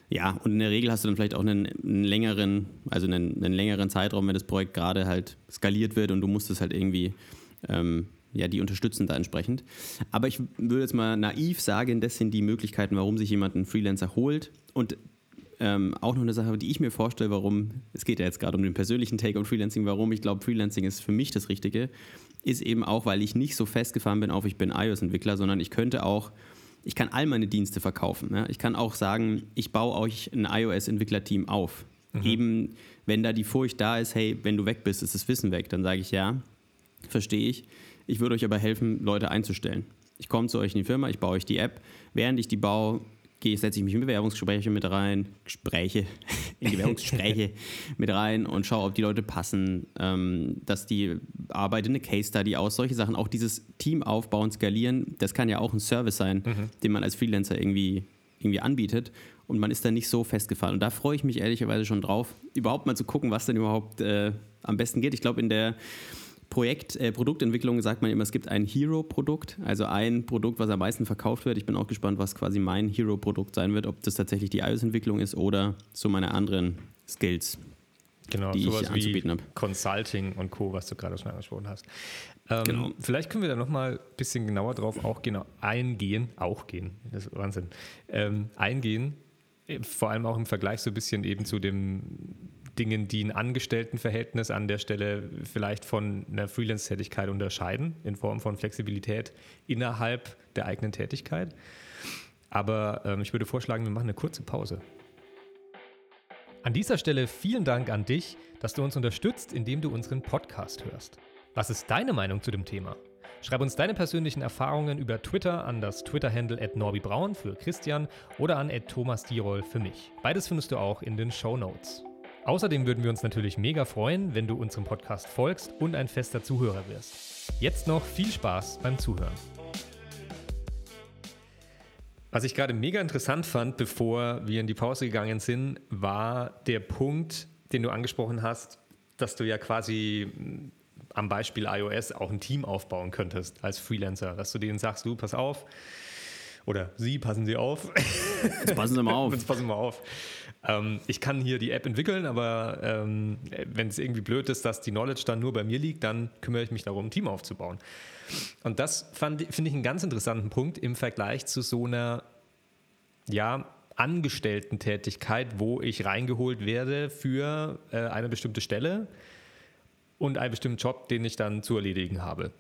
Ja, und in der Regel hast du dann vielleicht auch einen, einen längeren, also einen, einen, längeren Zeitraum, wenn das Projekt gerade halt skaliert wird und du musst es halt irgendwie, ähm, ja, die unterstützen da entsprechend. Aber ich würde jetzt mal naiv sagen, das sind die Möglichkeiten, warum sich jemand einen Freelancer holt. Und ähm, auch noch eine Sache, die ich mir vorstelle, warum, es geht ja jetzt gerade um den persönlichen Take on Freelancing, warum ich glaube, Freelancing ist für mich das Richtige, ist eben auch, weil ich nicht so festgefahren bin auf, ich bin iOS-Entwickler, sondern ich könnte auch, ich kann all meine Dienste verkaufen. Ja? Ich kann auch sagen, ich baue euch ein iOS-Entwicklerteam auf. Mhm. Eben, wenn da die Furcht da ist, hey, wenn du weg bist, ist das Wissen weg, dann sage ich ja, verstehe ich. Ich würde euch aber helfen, Leute einzustellen. Ich komme zu euch in die Firma, ich baue euch die App. Während ich die baue, gehe, setze ich mich in Bewerbungsgespräche mit rein, Gespräche, (laughs) in Bewerbungsgespräche (laughs) mit rein und schaue, ob die Leute passen, ähm, dass die arbeite eine Case Study aus, solche Sachen. Auch dieses Team aufbauen, skalieren, das kann ja auch ein Service sein, mhm. den man als Freelancer irgendwie, irgendwie anbietet und man ist da nicht so festgefahren. Und da freue ich mich ehrlicherweise schon drauf, überhaupt mal zu gucken, was denn überhaupt äh, am besten geht. Ich glaube, in der Projekt, äh, Produktentwicklung sagt man immer, es gibt ein Hero-Produkt, also ein Produkt, was am meisten verkauft wird. Ich bin auch gespannt, was quasi mein Hero-Produkt sein wird, ob das tatsächlich die iOS-Entwicklung ist oder so meine anderen Skills, genau, die ich anzubieten habe. Consulting und Co., was du gerade schon angesprochen hast. Ähm, genau. Vielleicht können wir da nochmal ein bisschen genauer drauf auch genau eingehen, auch gehen, das ist Wahnsinn, ähm, eingehen, vor allem auch im Vergleich so ein bisschen eben zu dem Dingen, die ein Angestelltenverhältnis an der Stelle vielleicht von einer Freelance-Tätigkeit unterscheiden, in Form von Flexibilität innerhalb der eigenen Tätigkeit. Aber ähm, ich würde vorschlagen, wir machen eine kurze Pause. An dieser Stelle vielen Dank an dich, dass du uns unterstützt, indem du unseren Podcast hörst. Was ist deine Meinung zu dem Thema? Schreib uns deine persönlichen Erfahrungen über Twitter an das Twitter-Handle at norbibraun für Christian oder an at Thomas Dierol für mich. Beides findest du auch in den Show Notes. Außerdem würden wir uns natürlich mega freuen, wenn du unserem Podcast folgst und ein fester Zuhörer wirst. Jetzt noch viel Spaß beim Zuhören. Was ich gerade mega interessant fand, bevor wir in die Pause gegangen sind, war der Punkt, den du angesprochen hast, dass du ja quasi hm, am Beispiel iOS auch ein Team aufbauen könntest als Freelancer, dass du denen sagst, du pass auf, oder sie passen sie auf. Jetzt passen sie mal (laughs) auf. Jetzt passen wir mal auf. Ähm, ich kann hier die App entwickeln, aber ähm, wenn es irgendwie blöd ist, dass die Knowledge dann nur bei mir liegt, dann kümmere ich mich darum, ein Team aufzubauen. Und das finde ich einen ganz interessanten Punkt im Vergleich zu so einer, ja, Angestellten-Tätigkeit, wo ich reingeholt werde für äh, eine bestimmte Stelle und einen bestimmten Job, den ich dann zu erledigen habe.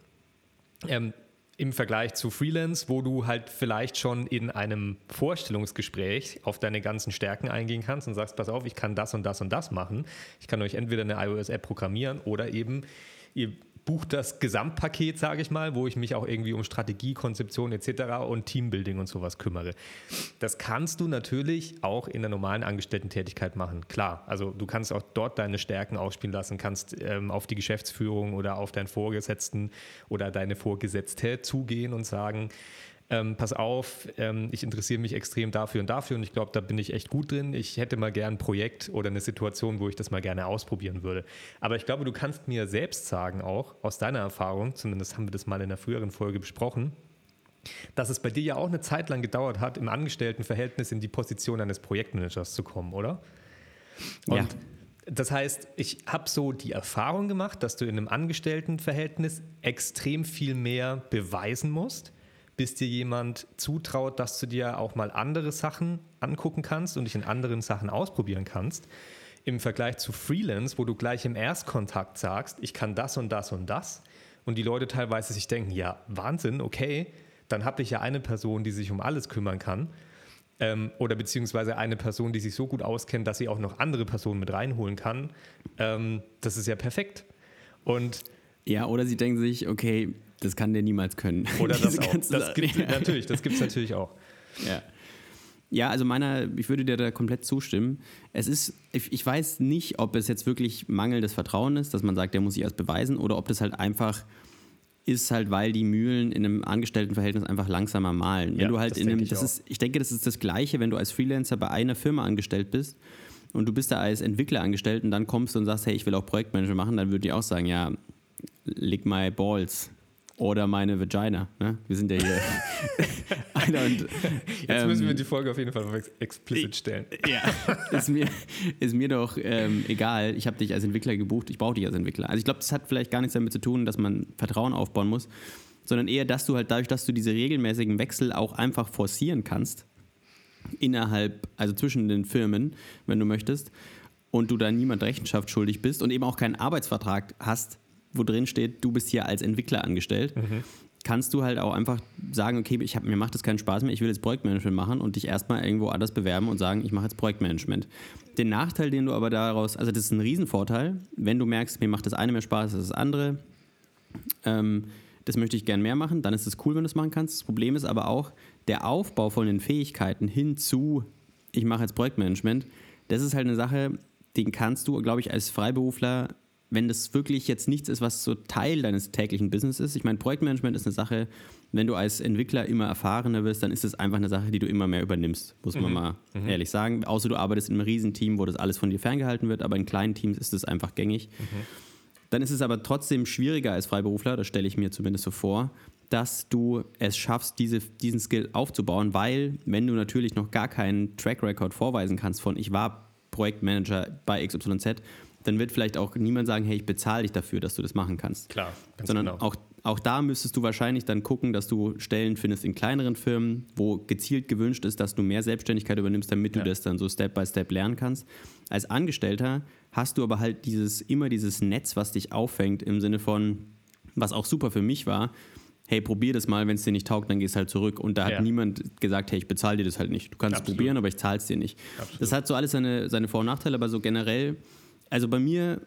Ähm, im Vergleich zu Freelance, wo du halt vielleicht schon in einem Vorstellungsgespräch auf deine ganzen Stärken eingehen kannst und sagst, pass auf, ich kann das und das und das machen. Ich kann euch entweder eine iOS-App programmieren oder eben ihr bucht das Gesamtpaket, sage ich mal, wo ich mich auch irgendwie um Strategie, Konzeption etc. und Teambuilding und sowas kümmere. Das kannst du natürlich auch in der normalen Angestellten-Tätigkeit machen. Klar, also du kannst auch dort deine Stärken ausspielen lassen, kannst ähm, auf die Geschäftsführung oder auf deinen Vorgesetzten oder deine Vorgesetzte zugehen und sagen, ähm, pass auf, ähm, ich interessiere mich extrem dafür und dafür und ich glaube, da bin ich echt gut drin. Ich hätte mal gern ein Projekt oder eine Situation, wo ich das mal gerne ausprobieren würde. Aber ich glaube, du kannst mir selbst sagen, auch aus deiner Erfahrung, zumindest haben wir das mal in der früheren Folge besprochen, dass es bei dir ja auch eine Zeit lang gedauert hat, im Angestelltenverhältnis in die Position eines Projektmanagers zu kommen, oder? Und ja. Das heißt, ich habe so die Erfahrung gemacht, dass du in einem Angestelltenverhältnis extrem viel mehr beweisen musst bis dir jemand zutraut, dass du dir auch mal andere Sachen angucken kannst und dich in anderen Sachen ausprobieren kannst. Im Vergleich zu Freelance, wo du gleich im Erstkontakt sagst, ich kann das und das und das. Und die Leute teilweise sich denken, ja, Wahnsinn, okay, dann habe ich ja eine Person, die sich um alles kümmern kann. Ähm, oder beziehungsweise eine Person, die sich so gut auskennt, dass sie auch noch andere Personen mit reinholen kann. Ähm, das ist ja perfekt. Und ja, oder sie denken sich, okay, das kann der niemals können. (laughs) Oder (laughs) das auch. Das gibt, (laughs) natürlich, das gibt es natürlich auch. Ja. Ja, also meiner, ich würde dir da komplett zustimmen. Es ist, ich, ich weiß nicht, ob es jetzt wirklich mangelndes Vertrauen ist, dass man sagt, der muss sich erst beweisen, oder ob das halt einfach ist halt, weil die Mühlen in einem Angestelltenverhältnis einfach langsamer malen. Wenn ja, du halt in einem, das ist, ich denke, das ist das Gleiche, wenn du als Freelancer bei einer Firma angestellt bist und du bist da als Entwickler angestellt und dann kommst du und sagst, hey, ich will auch Projektmanager machen, dann würde ich auch sagen, ja, leg my balls oder meine Vagina. Ne? Wir sind ja hier. (laughs) und, Jetzt müssen wir ähm, die Folge auf jeden Fall explicit stellen. Ja, ist mir, ist mir doch ähm, egal. Ich habe dich als Entwickler gebucht, ich brauche dich als Entwickler. Also ich glaube, das hat vielleicht gar nichts damit zu tun, dass man Vertrauen aufbauen muss, sondern eher, dass du halt dadurch, dass du diese regelmäßigen Wechsel auch einfach forcieren kannst, innerhalb, also zwischen den Firmen, wenn du möchtest, und du da niemand Rechenschaft schuldig bist und eben auch keinen Arbeitsvertrag hast, wo drin steht, du bist hier als Entwickler angestellt, mhm. kannst du halt auch einfach sagen, okay, ich hab, mir macht das keinen Spaß mehr, ich will jetzt Projektmanagement machen und dich erstmal irgendwo anders bewerben und sagen, ich mache jetzt Projektmanagement. Den Nachteil, den du aber daraus, also das ist ein Riesenvorteil, wenn du merkst, mir macht das eine mehr Spaß als das andere, ähm, das möchte ich gern mehr machen, dann ist es cool, wenn du es machen kannst. Das Problem ist aber auch, der Aufbau von den Fähigkeiten hin zu, ich mache jetzt Projektmanagement, das ist halt eine Sache, den kannst du, glaube ich, als Freiberufler wenn das wirklich jetzt nichts ist, was so Teil deines täglichen Business ist. Ich meine, Projektmanagement ist eine Sache, wenn du als Entwickler immer erfahrener wirst, dann ist es einfach eine Sache, die du immer mehr übernimmst, muss man mhm. mal mhm. ehrlich sagen. Außer du arbeitest in einem Riesenteam, wo das alles von dir ferngehalten wird, aber in kleinen Teams ist es einfach gängig. Mhm. Dann ist es aber trotzdem schwieriger als Freiberufler, das stelle ich mir zumindest so vor, dass du es schaffst, diese, diesen Skill aufzubauen, weil wenn du natürlich noch gar keinen Track Record vorweisen kannst von ich war Projektmanager bei XYZ, dann wird vielleicht auch niemand sagen, hey, ich bezahle dich dafür, dass du das machen kannst. Klar, ganz Sondern genau. auch, auch da müsstest du wahrscheinlich dann gucken, dass du Stellen findest in kleineren Firmen, wo gezielt gewünscht ist, dass du mehr Selbstständigkeit übernimmst, damit du ja. das dann so Step by Step lernen kannst. Als Angestellter hast du aber halt dieses, immer dieses Netz, was dich auffängt, im Sinne von, was auch super für mich war, hey, probier das mal, wenn es dir nicht taugt, dann gehst halt zurück. Und da hat ja. niemand gesagt, hey, ich bezahle dir das halt nicht. Du kannst es probieren, aber ich zahle es dir nicht. Absolut. Das hat so alles seine, seine Vor- und Nachteile, aber so generell also bei mir,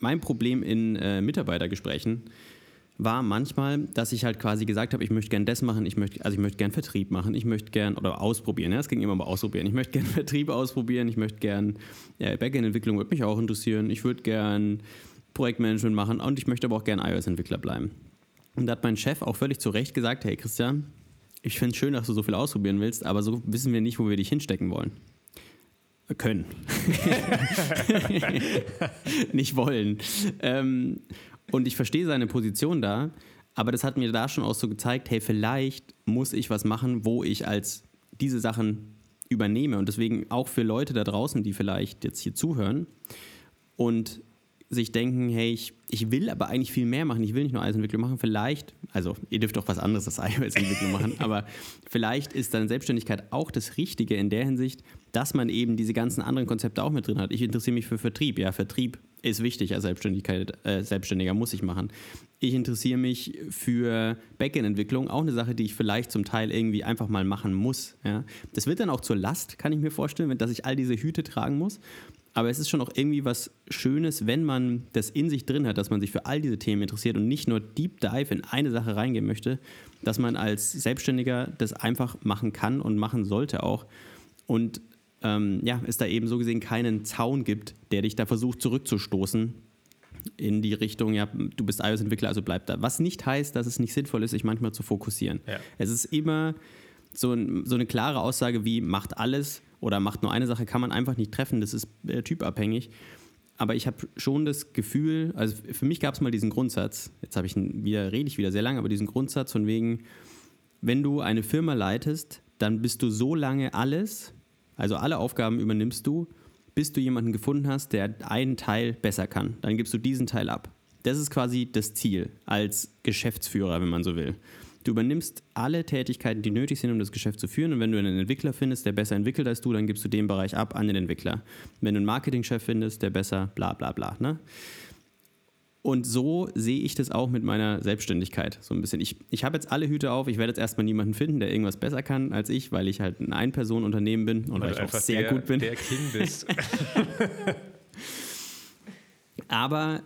mein Problem in äh, Mitarbeitergesprächen war manchmal, dass ich halt quasi gesagt habe, ich möchte gern das machen, ich möchte, also ich möchte gern Vertrieb machen, ich möchte gern, oder ausprobieren, ja, es ging immer mal ausprobieren, ich möchte gern (laughs) Vertrieb ausprobieren, ich möchte gern, ja, Backend-Entwicklung würde mich auch interessieren, ich würde gern Projektmanagement machen und ich möchte aber auch gern iOS-Entwickler bleiben. Und da hat mein Chef auch völlig zu Recht gesagt, hey Christian, ich finde es schön, dass du so viel ausprobieren willst, aber so wissen wir nicht, wo wir dich hinstecken wollen. Können. (laughs) nicht wollen. Ähm, und ich verstehe seine Position da, aber das hat mir da schon auch so gezeigt, hey, vielleicht muss ich was machen, wo ich als diese Sachen übernehme. Und deswegen auch für Leute da draußen, die vielleicht jetzt hier zuhören und sich denken, hey, ich, ich will aber eigentlich viel mehr machen, ich will nicht nur Eisentwicklung machen, vielleicht, also ihr dürft auch was anderes als iOS-Entwicklung machen, (laughs) aber vielleicht ist dann Selbstständigkeit auch das Richtige in der Hinsicht, dass man eben diese ganzen anderen Konzepte auch mit drin hat. Ich interessiere mich für Vertrieb, ja, Vertrieb ist wichtig als Selbstständigkeit, äh, Selbstständiger muss ich machen. Ich interessiere mich für Backend-Entwicklung, auch eine Sache, die ich vielleicht zum Teil irgendwie einfach mal machen muss. Ja. Das wird dann auch zur Last, kann ich mir vorstellen, dass ich all diese Hüte tragen muss. Aber es ist schon auch irgendwie was Schönes, wenn man das in sich drin hat, dass man sich für all diese Themen interessiert und nicht nur Deep Dive in eine Sache reingehen möchte, dass man als Selbstständiger das einfach machen kann und machen sollte auch. Und ähm, ja, es da eben so gesehen keinen Zaun gibt, der dich da versucht zurückzustoßen in die Richtung, ja, du bist iOS-Entwickler, also bleib da. Was nicht heißt, dass es nicht sinnvoll ist, sich manchmal zu fokussieren. Ja. Es ist immer so, ein, so eine klare Aussage wie, macht alles oder macht nur eine Sache, kann man einfach nicht treffen. Das ist äh, typabhängig. Aber ich habe schon das Gefühl, also für mich gab es mal diesen Grundsatz, jetzt habe ich wieder, rede ich wieder sehr lange, aber diesen Grundsatz von wegen, wenn du eine Firma leitest, dann bist du so lange alles, also alle Aufgaben übernimmst du, bis du jemanden gefunden hast, der einen Teil besser kann. Dann gibst du diesen Teil ab. Das ist quasi das Ziel als Geschäftsführer, wenn man so will. Du übernimmst alle Tätigkeiten, die nötig sind, um das Geschäft zu führen. Und wenn du einen Entwickler findest, der besser entwickelt als du, dann gibst du den Bereich ab an den Entwickler. Wenn du einen Marketingchef findest, der besser, bla bla bla. Ne? Und so sehe ich das auch mit meiner Selbstständigkeit so ein bisschen. Ich, ich habe jetzt alle Hüte auf. Ich werde jetzt erstmal niemanden finden, der irgendwas besser kann als ich, weil ich halt ein Ein-Personen-Unternehmen bin und weil, weil ich auch sehr der, gut bin. Der King bist. (laughs) Aber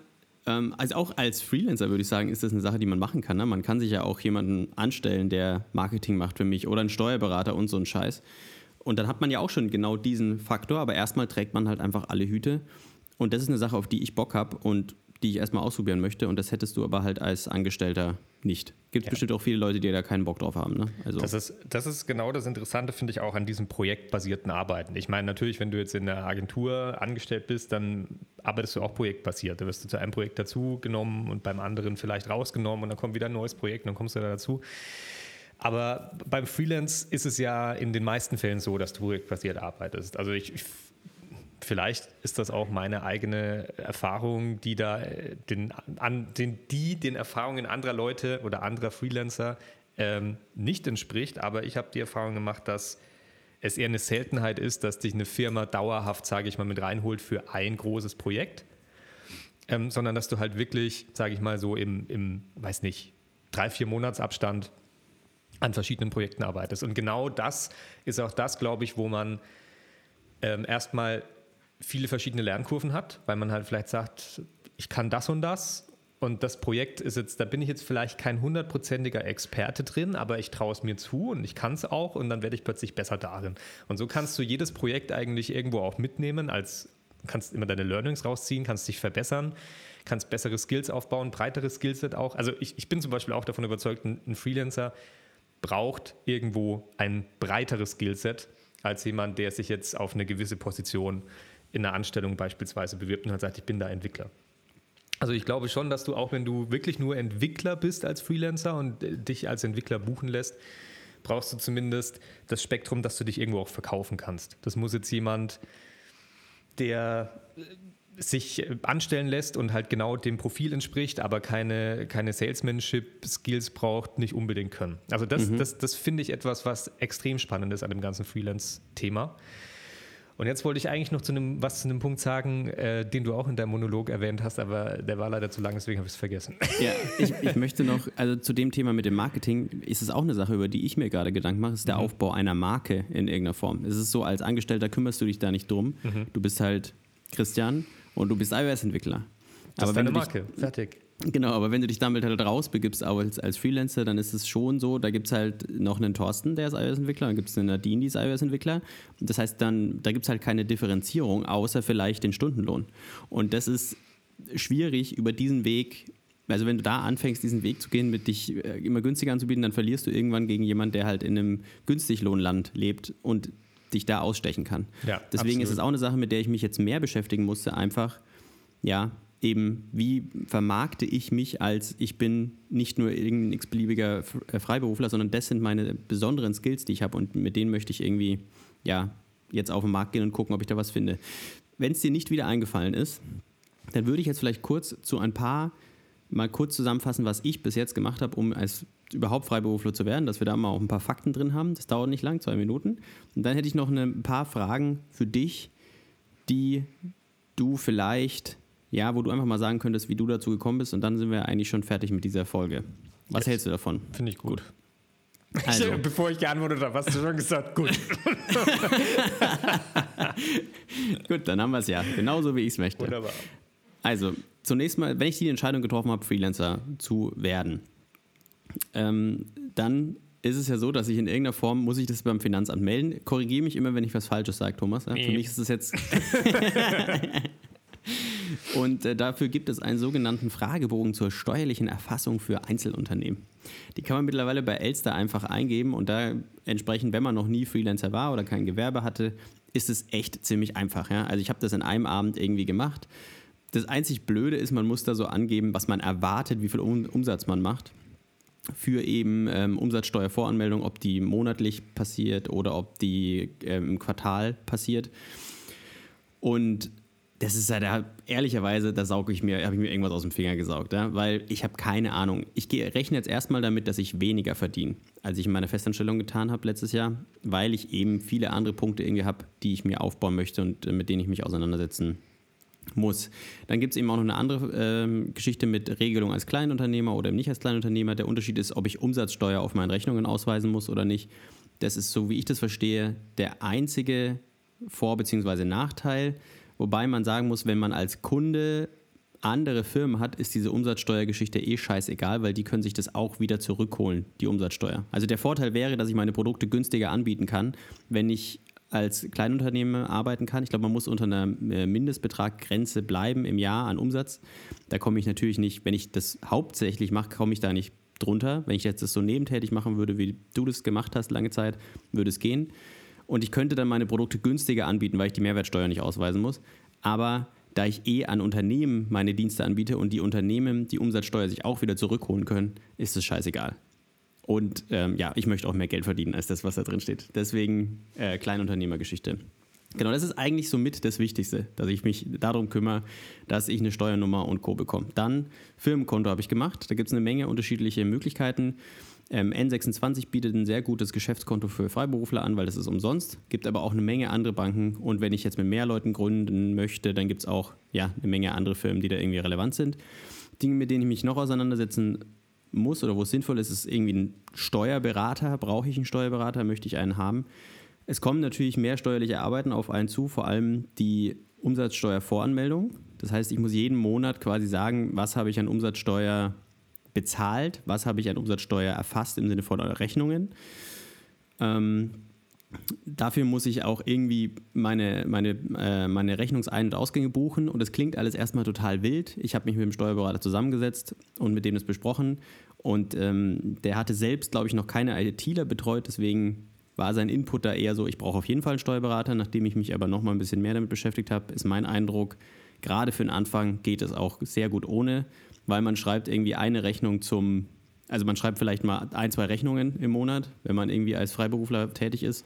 ähm, also auch als Freelancer würde ich sagen, ist das eine Sache, die man machen kann. Ne? Man kann sich ja auch jemanden anstellen, der Marketing macht für mich oder einen Steuerberater und so einen Scheiß. Und dann hat man ja auch schon genau diesen Faktor, aber erstmal trägt man halt einfach alle Hüte. Und das ist eine Sache, auf die ich Bock habe. Und die ich erstmal ausprobieren möchte. Und das hättest du aber halt als Angestellter nicht. Gibt ja. bestimmt auch viele Leute, die da keinen Bock drauf haben. Ne? Also. Das, ist, das ist genau das Interessante, finde ich, auch an diesem projektbasierten Arbeiten. Ich meine, natürlich, wenn du jetzt in einer Agentur angestellt bist, dann arbeitest du auch projektbasiert. Da wirst du zu einem Projekt dazu genommen und beim anderen vielleicht rausgenommen und dann kommt wieder ein neues Projekt und dann kommst du da dazu. Aber beim Freelance ist es ja in den meisten Fällen so, dass du projektbasiert arbeitest. Also ich, ich vielleicht ist das auch meine eigene Erfahrung, die da äh, den, an, den, die den Erfahrungen anderer Leute oder anderer Freelancer ähm, nicht entspricht. Aber ich habe die Erfahrung gemacht, dass es eher eine Seltenheit ist, dass dich eine Firma dauerhaft, sage ich mal, mit reinholt für ein großes Projekt, ähm, sondern dass du halt wirklich, sage ich mal, so im, im, weiß nicht, drei, vier Monatsabstand an verschiedenen Projekten arbeitest. Und genau das ist auch das, glaube ich, wo man ähm, erstmal viele verschiedene Lernkurven hat, weil man halt vielleicht sagt, ich kann das und das und das Projekt ist jetzt, da bin ich jetzt vielleicht kein hundertprozentiger Experte drin, aber ich traue es mir zu und ich kann es auch und dann werde ich plötzlich besser darin. Und so kannst du jedes Projekt eigentlich irgendwo auch mitnehmen, als kannst immer deine Learnings rausziehen, kannst dich verbessern, kannst bessere Skills aufbauen, breitere Skillset auch. Also ich, ich bin zum Beispiel auch davon überzeugt, ein, ein Freelancer braucht irgendwo ein breiteres Skillset als jemand, der sich jetzt auf eine gewisse Position in einer Anstellung beispielsweise bewirbt und halt sagt, ich bin da Entwickler. Also ich glaube schon, dass du auch, wenn du wirklich nur Entwickler bist als Freelancer und äh, dich als Entwickler buchen lässt, brauchst du zumindest das Spektrum, dass du dich irgendwo auch verkaufen kannst. Das muss jetzt jemand, der äh, sich äh, anstellen lässt und halt genau dem Profil entspricht, aber keine, keine Salesmanship-Skills braucht, nicht unbedingt können. Also das, mhm. das, das finde ich etwas, was extrem spannend ist an dem ganzen Freelance-Thema. Und jetzt wollte ich eigentlich noch zu einem, was zu einem Punkt sagen, äh, den du auch in deinem Monolog erwähnt hast, aber der war leider zu lang, deswegen habe ich es vergessen. Ja, (laughs) ich, ich, möchte noch, also zu dem Thema mit dem Marketing ist es auch eine Sache, über die ich mir gerade Gedanken mache, ist der mhm. Aufbau einer Marke in irgendeiner Form. Es ist so, als Angestellter kümmerst du dich da nicht drum. Mhm. Du bist halt Christian und du bist iOS-Entwickler. Das aber ist deine Marke, fertig. Genau, aber wenn du dich damit halt rausbegibst als, als Freelancer, dann ist es schon so, da gibt es halt noch einen Thorsten, der ist iOS-Entwickler, dann gibt es einen Nadine, die ist iOS-Entwickler. Das heißt, dann, da gibt es halt keine Differenzierung, außer vielleicht den Stundenlohn. Und das ist schwierig über diesen Weg also wenn du da anfängst, diesen Weg zu gehen, mit dich äh, immer günstiger anzubieten, dann verlierst du irgendwann gegen jemanden, der halt in einem Günstiglohnland lebt und dich da ausstechen kann. Ja, Deswegen absolut. ist es auch eine Sache, mit der ich mich jetzt mehr beschäftigen musste, einfach, ja, eben, wie vermarkte ich mich als, ich bin nicht nur irgendein x-beliebiger äh, Freiberufler, sondern das sind meine besonderen Skills, die ich habe und mit denen möchte ich irgendwie, ja, jetzt auf den Markt gehen und gucken, ob ich da was finde. Wenn es dir nicht wieder eingefallen ist, dann würde ich jetzt vielleicht kurz zu ein paar, mal kurz zusammenfassen, was ich bis jetzt gemacht habe, um als überhaupt Freiberufler zu werden, dass wir da mal auch ein paar Fakten drin haben. Das dauert nicht lang, zwei Minuten. Und dann hätte ich noch ein paar Fragen für dich, die du vielleicht ja, wo du einfach mal sagen könntest, wie du dazu gekommen bist und dann sind wir eigentlich schon fertig mit dieser Folge. Was yes. hältst du davon? Finde ich gut. gut. Also. Ich, (laughs) bevor ich geantwortet habe, hast du schon gesagt, gut. (laughs) gut, dann haben wir es ja. Genauso wie ich es möchte. Wunderbar. Also, zunächst mal, wenn ich die Entscheidung getroffen habe, Freelancer zu werden, ähm, dann ist es ja so, dass ich in irgendeiner Form, muss ich das beim Finanzamt melden. Korrigiere mich immer, wenn ich was Falsches sage, Thomas. Ja? Für mich ist es jetzt... (laughs) Und äh, dafür gibt es einen sogenannten Fragebogen zur steuerlichen Erfassung für Einzelunternehmen. Die kann man mittlerweile bei Elster einfach eingeben und da entsprechend, wenn man noch nie Freelancer war oder kein Gewerbe hatte, ist es echt ziemlich einfach. Ja? Also ich habe das in einem Abend irgendwie gemacht. Das einzig Blöde ist, man muss da so angeben, was man erwartet, wie viel um Umsatz man macht für eben ähm, Umsatzsteuervoranmeldung, ob die monatlich passiert oder ob die ähm, im Quartal passiert. Und das ist ja da, ehrlicherweise, da sauge ich mir, habe ich mir irgendwas aus dem Finger gesaugt, ja? weil ich habe keine Ahnung. Ich gehe, rechne jetzt erstmal damit, dass ich weniger verdiene, als ich in meiner Festanstellung getan habe letztes Jahr, weil ich eben viele andere Punkte irgendwie habe, die ich mir aufbauen möchte und äh, mit denen ich mich auseinandersetzen muss. Dann gibt es eben auch noch eine andere ähm, Geschichte mit Regelung als Kleinunternehmer oder nicht als Kleinunternehmer. Der Unterschied ist, ob ich Umsatzsteuer auf meinen Rechnungen ausweisen muss oder nicht. Das ist, so wie ich das verstehe, der einzige Vor- bzw. Nachteil Wobei man sagen muss, wenn man als Kunde andere Firmen hat, ist diese Umsatzsteuergeschichte eh scheißegal, weil die können sich das auch wieder zurückholen, die Umsatzsteuer. Also der Vorteil wäre, dass ich meine Produkte günstiger anbieten kann, wenn ich als Kleinunternehmer arbeiten kann. Ich glaube, man muss unter einer äh, Mindestbetraggrenze bleiben im Jahr an Umsatz. Da komme ich natürlich nicht, wenn ich das hauptsächlich mache, komme ich da nicht drunter. Wenn ich jetzt das so nebentätig machen würde, wie du das gemacht hast, lange Zeit, würde es gehen. Und ich könnte dann meine Produkte günstiger anbieten, weil ich die Mehrwertsteuer nicht ausweisen muss. Aber da ich eh an Unternehmen meine Dienste anbiete und die Unternehmen die Umsatzsteuer sich auch wieder zurückholen können, ist es scheißegal. Und ähm, ja, ich möchte auch mehr Geld verdienen als das, was da drin steht. Deswegen äh, Kleinunternehmergeschichte. Genau, das ist eigentlich somit das Wichtigste, dass ich mich darum kümmere, dass ich eine Steuernummer und Co. bekomme. Dann Firmenkonto habe ich gemacht. Da gibt es eine Menge unterschiedliche Möglichkeiten. Ähm, N26 bietet ein sehr gutes Geschäftskonto für Freiberufler an, weil das ist umsonst. Gibt aber auch eine Menge andere Banken. Und wenn ich jetzt mit mehr Leuten gründen möchte, dann gibt es auch ja, eine Menge andere Firmen, die da irgendwie relevant sind. Dinge, mit denen ich mich noch auseinandersetzen muss oder wo es sinnvoll ist, ist irgendwie ein Steuerberater. Brauche ich einen Steuerberater? Möchte ich einen haben? Es kommen natürlich mehr steuerliche Arbeiten auf einen zu, vor allem die Umsatzsteuervoranmeldung. Das heißt, ich muss jeden Monat quasi sagen, was habe ich an Umsatzsteuer bezahlt, was habe ich an Umsatzsteuer erfasst im Sinne von Rechnungen. Ähm, dafür muss ich auch irgendwie meine, meine, äh, meine Rechnungsein- und Ausgänge buchen und das klingt alles erstmal total wild. Ich habe mich mit dem Steuerberater zusammengesetzt und mit dem das besprochen und ähm, der hatte selbst, glaube ich, noch keine ITler betreut, deswegen war sein Input da eher so, ich brauche auf jeden Fall einen Steuerberater. Nachdem ich mich aber noch mal ein bisschen mehr damit beschäftigt habe, ist mein Eindruck, gerade für den Anfang geht es auch sehr gut ohne weil man schreibt irgendwie eine Rechnung zum, also man schreibt vielleicht mal ein, zwei Rechnungen im Monat, wenn man irgendwie als Freiberufler tätig ist.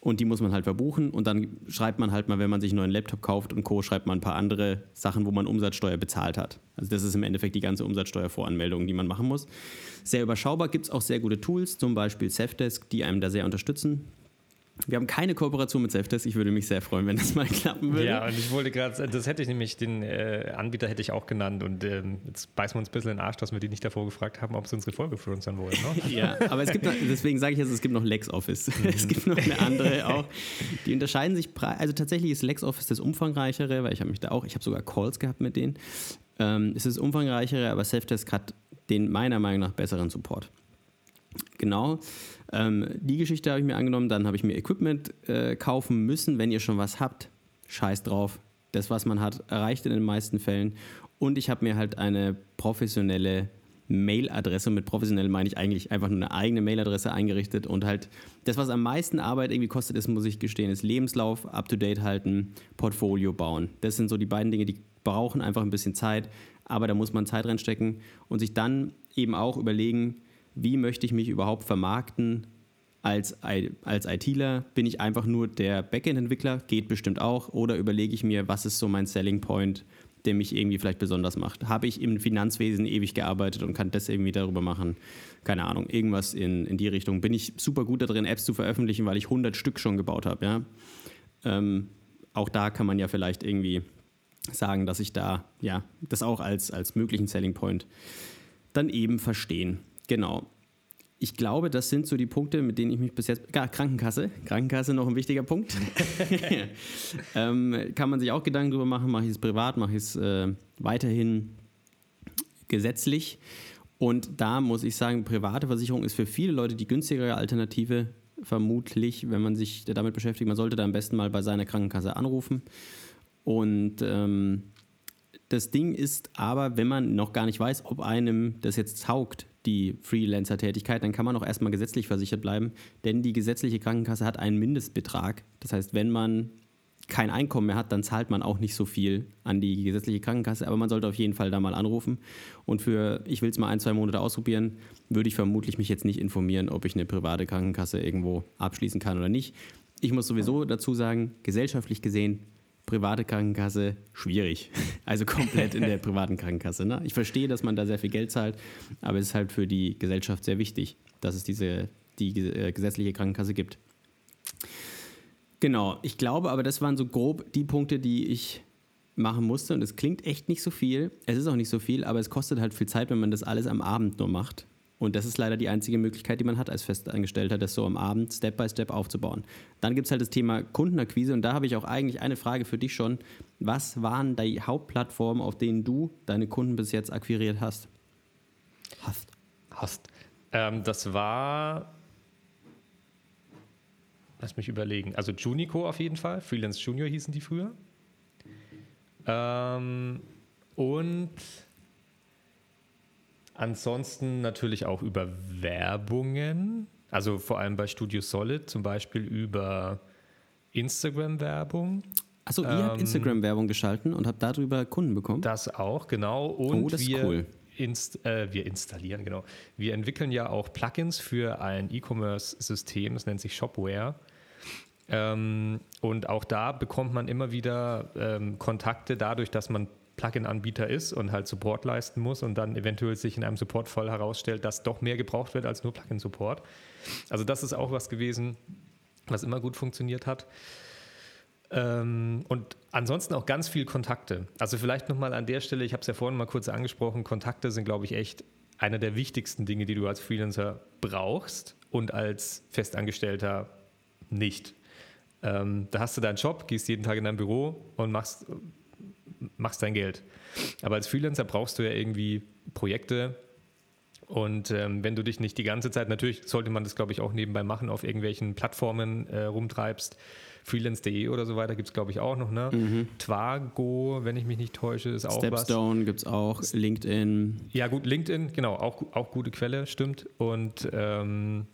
Und die muss man halt verbuchen und dann schreibt man halt mal, wenn man sich einen neuen Laptop kauft und Co., schreibt man ein paar andere Sachen, wo man Umsatzsteuer bezahlt hat. Also das ist im Endeffekt die ganze Umsatzsteuervoranmeldung, die man machen muss. Sehr überschaubar gibt es auch sehr gute Tools, zum Beispiel Safdesk, die einem da sehr unterstützen. Wir haben keine Kooperation mit Safdesk. Ich würde mich sehr freuen, wenn das mal klappen würde. Ja, und ich wollte gerade, das hätte ich nämlich, den äh, Anbieter hätte ich auch genannt. Und ähm, jetzt beißen wir uns ein bisschen in den Arsch, dass wir die nicht davor gefragt haben, ob sie unsere Folge für uns dann wollen. Ne? (laughs) ja, aber es gibt noch, deswegen sage ich jetzt, es gibt noch LexOffice. es gibt noch eine andere auch. Die unterscheiden sich, also tatsächlich ist LexOffice das umfangreichere, weil ich habe mich da auch, ich habe sogar Calls gehabt mit denen. Ähm, es ist umfangreichere, aber Safdesk hat den meiner Meinung nach besseren Support. Genau. Ähm, die Geschichte habe ich mir angenommen. Dann habe ich mir Equipment äh, kaufen müssen. Wenn ihr schon was habt, scheiß drauf. Das, was man hat, erreicht in den meisten Fällen. Und ich habe mir halt eine professionelle Mailadresse, mit professionell meine ich eigentlich einfach nur eine eigene Mailadresse eingerichtet und halt das, was am meisten Arbeit irgendwie kostet, ist, muss ich gestehen, ist Lebenslauf up-to-date halten, Portfolio bauen. Das sind so die beiden Dinge, die brauchen einfach ein bisschen Zeit, aber da muss man Zeit reinstecken und sich dann eben auch überlegen, wie möchte ich mich überhaupt vermarkten als, als ITler? Bin ich einfach nur der Backend-Entwickler? Geht bestimmt auch. Oder überlege ich mir, was ist so mein Selling Point, der mich irgendwie vielleicht besonders macht? Habe ich im Finanzwesen ewig gearbeitet und kann das irgendwie darüber machen? Keine Ahnung, irgendwas in, in die Richtung. Bin ich super gut darin, Apps zu veröffentlichen, weil ich 100 Stück schon gebaut habe? Ja? Ähm, auch da kann man ja vielleicht irgendwie sagen, dass ich da ja das auch als, als möglichen Selling Point dann eben verstehen. Genau. Ich glaube, das sind so die Punkte, mit denen ich mich bis jetzt. Ja, Krankenkasse. Krankenkasse noch ein wichtiger Punkt. (laughs) ähm, kann man sich auch Gedanken darüber machen, mache ich es privat, mache ich es äh, weiterhin gesetzlich. Und da muss ich sagen, private Versicherung ist für viele Leute die günstigere Alternative, vermutlich, wenn man sich damit beschäftigt. Man sollte da am besten mal bei seiner Krankenkasse anrufen. Und ähm, das Ding ist aber, wenn man noch gar nicht weiß, ob einem das jetzt taugt, die Freelancer-Tätigkeit, dann kann man auch erstmal gesetzlich versichert bleiben, denn die gesetzliche Krankenkasse hat einen Mindestbetrag. Das heißt, wenn man kein Einkommen mehr hat, dann zahlt man auch nicht so viel an die gesetzliche Krankenkasse, aber man sollte auf jeden Fall da mal anrufen. Und für, ich will es mal ein, zwei Monate ausprobieren, würde ich vermutlich mich jetzt nicht informieren, ob ich eine private Krankenkasse irgendwo abschließen kann oder nicht. Ich muss sowieso dazu sagen, gesellschaftlich gesehen private Krankenkasse schwierig. (laughs) Also komplett in der privaten Krankenkasse. Ne? Ich verstehe, dass man da sehr viel Geld zahlt, aber es ist halt für die Gesellschaft sehr wichtig, dass es diese die äh, gesetzliche Krankenkasse gibt. Genau, ich glaube aber, das waren so grob die Punkte, die ich machen musste. Und es klingt echt nicht so viel. Es ist auch nicht so viel, aber es kostet halt viel Zeit, wenn man das alles am Abend nur macht. Und das ist leider die einzige Möglichkeit, die man hat als Festangestellter, das so am Abend Step by Step aufzubauen. Dann gibt es halt das Thema Kundenakquise und da habe ich auch eigentlich eine Frage für dich schon. Was waren die Hauptplattformen, auf denen du deine Kunden bis jetzt akquiriert hast? Hast. Hast. Ähm, das war lass mich überlegen. Also Junico auf jeden Fall, Freelance Junior hießen die früher. Ähm, und ansonsten natürlich auch über Werbungen. Also vor allem bei Studio Solid zum Beispiel über Instagram-Werbung. Achso, ihr habt Ähm, Instagram-Werbung geschalten und habt darüber Kunden bekommen? Das auch, genau. Und Oh, das ist wir, cool. inst, äh, wir installieren, genau. Wir entwickeln ja auch Plugins für ein E-Commerce-System, das nennt sich Shopware. Ähm, und auch da bekommt man immer wieder ähm, Kontakte dadurch, dass man Plugin-Anbieter ist und halt Support leisten muss und dann eventuell sich in einem Support-Fall herausstellt, dass doch mehr gebraucht wird als nur Plugin-Support. Also das ist auch was gewesen, was immer gut funktioniert hat. Ähm, und ansonsten auch ganz viel Kontakte. Also vielleicht nochmal an der Stelle, ich habe es ja vorhin mal kurz angesprochen, Kontakte sind, glaube ich, echt einer der wichtigsten Dinge, die du als Freelancer brauchst und als Festangestellter nicht. Ähm, da hast du deinen Job, gehst jeden Tag in dein Büro und machst, machst dein Geld. Aber als Freelancer brauchst du ja irgendwie Projekte, und ähm, wenn du dich nicht die ganze Zeit, natürlich sollte man das, glaube ich, auch nebenbei machen, auf irgendwelchen Plattformen äh, rumtreibst, freelance.de oder so weiter gibt es, glaube ich, auch noch. Ne? Twago, wenn ich mich nicht täusche, ist auch was. Stepstone gibt es auch, LinkedIn. Ja, gut, LinkedIn, genau, auch, auch gute Quelle, stimmt. Und ähm,